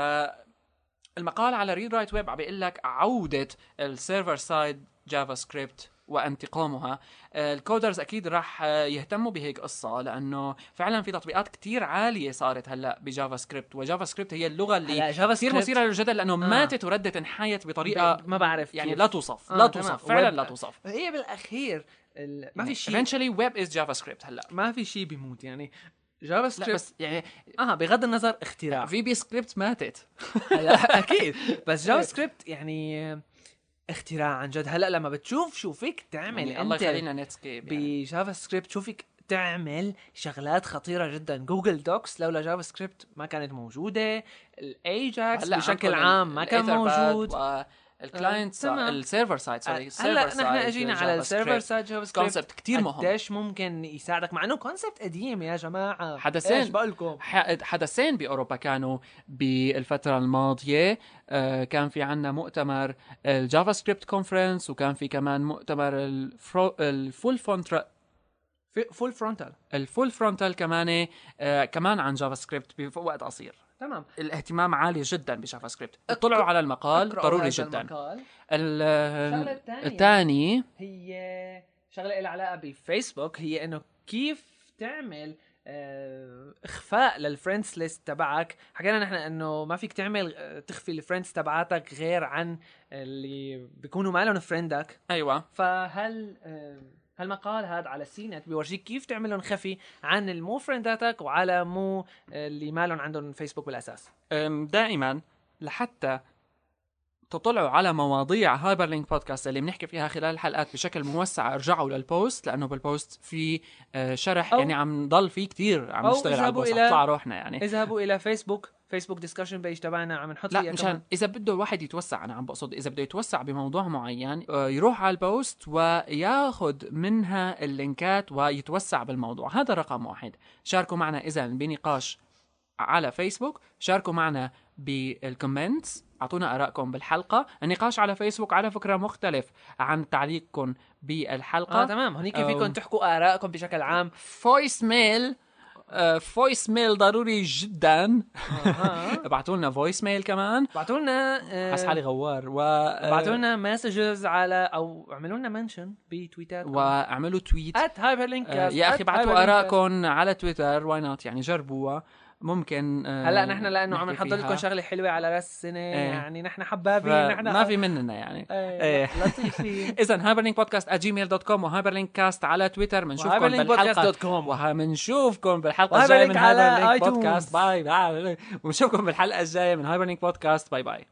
المقال على ReadWriteWeb عم بيقول لك عودة ال server side JavaScript وانتقامها. آه، ال coders أكيد راح آه، يهتموا بهيك قصة لأنه فعلا في تطبيقات كتير عالية صارت هلأ ب JavaScript و JavaScript هي اللغة اللي Java كثير سكريبت مثيرة للجدل لأنه ماتت وردت انحيت بطريقة ما بعرف يعني كيف. لا توصف آه، لا. توصف فعلا ويب- لا توصف. هي بالأخير ال- ما في شيء eventually web is JavaScript هلأ. ما في شيء بيموت يعني JavaScript بس يعني آه بغض النظر اختراع. VBScript ماتت. هلأ أكيد. بس JavaScript يعني اختراع عن جد. هلا لما بتشوف شو فيك تعمل يعني الله يخلينا Netscape يعني. ب JavaScript شو فيك تعمل شغلات خطيرة جدا. Google Docs لولا JavaScript ما كانت موجودة. الايجاكس بشكل عام ما كان موجود. ال client. ال server side sorry هلا نحن اجينا على ال server side JavaScript concept كثير مهم. قديش ممكن يساعدك مع إنه concept قديم يا جماعة. حدثين. إيش حدثين بأوروبا كانوا بالفترة الماضية. آه، كان في عنا مؤتمر ال JavaScript conference وكان في كمان مؤتمر الفرو ال Full فونتر Full Frontal ال Full Frontal كمان آه، كمان عن JavaScript بوقت قصير. تمام. الاهتمام عالي جدا ب JavaScript. اطلعوا على المقال ضروري جدا. المقال. ال- الشغلة الثانية. الثاني هي شغلة لها علاقة بفيسبوك هي إنه كيف تعمل آه، إخفاء للفريندز ليست تبعك. حكينا نحن إنه ما فيك تعمل آه، تخفي الفريندز تبعاتك غير عن اللي بيكونوا مالهم فريندك أيوه. فهل هالمقال هذا على سينت بيورجيك كيف تعملهم خفي عن المو فرينداتك وعلى مو اللي مالهم عندهم فيسبوك بالأساس. دائما لحتى تطلعوا على مواضيع هايبر لينك بودكاست اللي بنحكي فيها خلال الحلقات بشكل موسع ارجعوا للبوست لأنه بالبوست في آه، شرح يعني عم ضل في كتير عم نشتغل على البوست نطلع روحنا يعني. اذهبوا إلى فيسبوك فيسبوك discussion page تبعنا عم نحط لا مشان. إذا بده الواحد يتوسع أنا عم بقصد إذا بده يتوسع بموضوع معين آه، يروح على البوست وياخذ منها ال links ويتوسع بالموضوع. هذا رقم واحد. شاركوا معنا إذا بنقاش على فيسبوك شاركوا معنا بال comments أعطونا آرائكم بالحلقة. النقاش على فيسبوك على فكرة مختلف عن تعليقكم بالحلقة. آه تمام. هونيك فيكم تحكوا آرائكم بشكل عام. voicemail voicemail ضروري جدا. ابعتوا لنا voicemail كمان. بعتوا لنا حس حالي غوار. و بعتوا لنا messages على أو اعملوا لنا mention بتويتات. واعملوا tweet at هايبر لينك آه، يا أخي بعتوا ارائكم على تويتر why not يعني جربوها. ممكن آه، هلا نحن لأنه عم نحضر فيها. لكم شغلة حلوة على راس السنة إيه. يعني نحن حبابين نحن ما في مننا يعني إيه إيه. لطيفين اذا هايبر لينك بودكاست جيميل dot com وهايبر لينك كاست على تويتر بنشوفكم وهايبرلينك بالحلقة بودكاست dot com. وبنشوفكم بالحلقة الجاية من على هايبر لينك آيتونز. بودكاست bye bye ونشوفكم بالحلقة الجاية من هايبر لينك بودكاست bye bye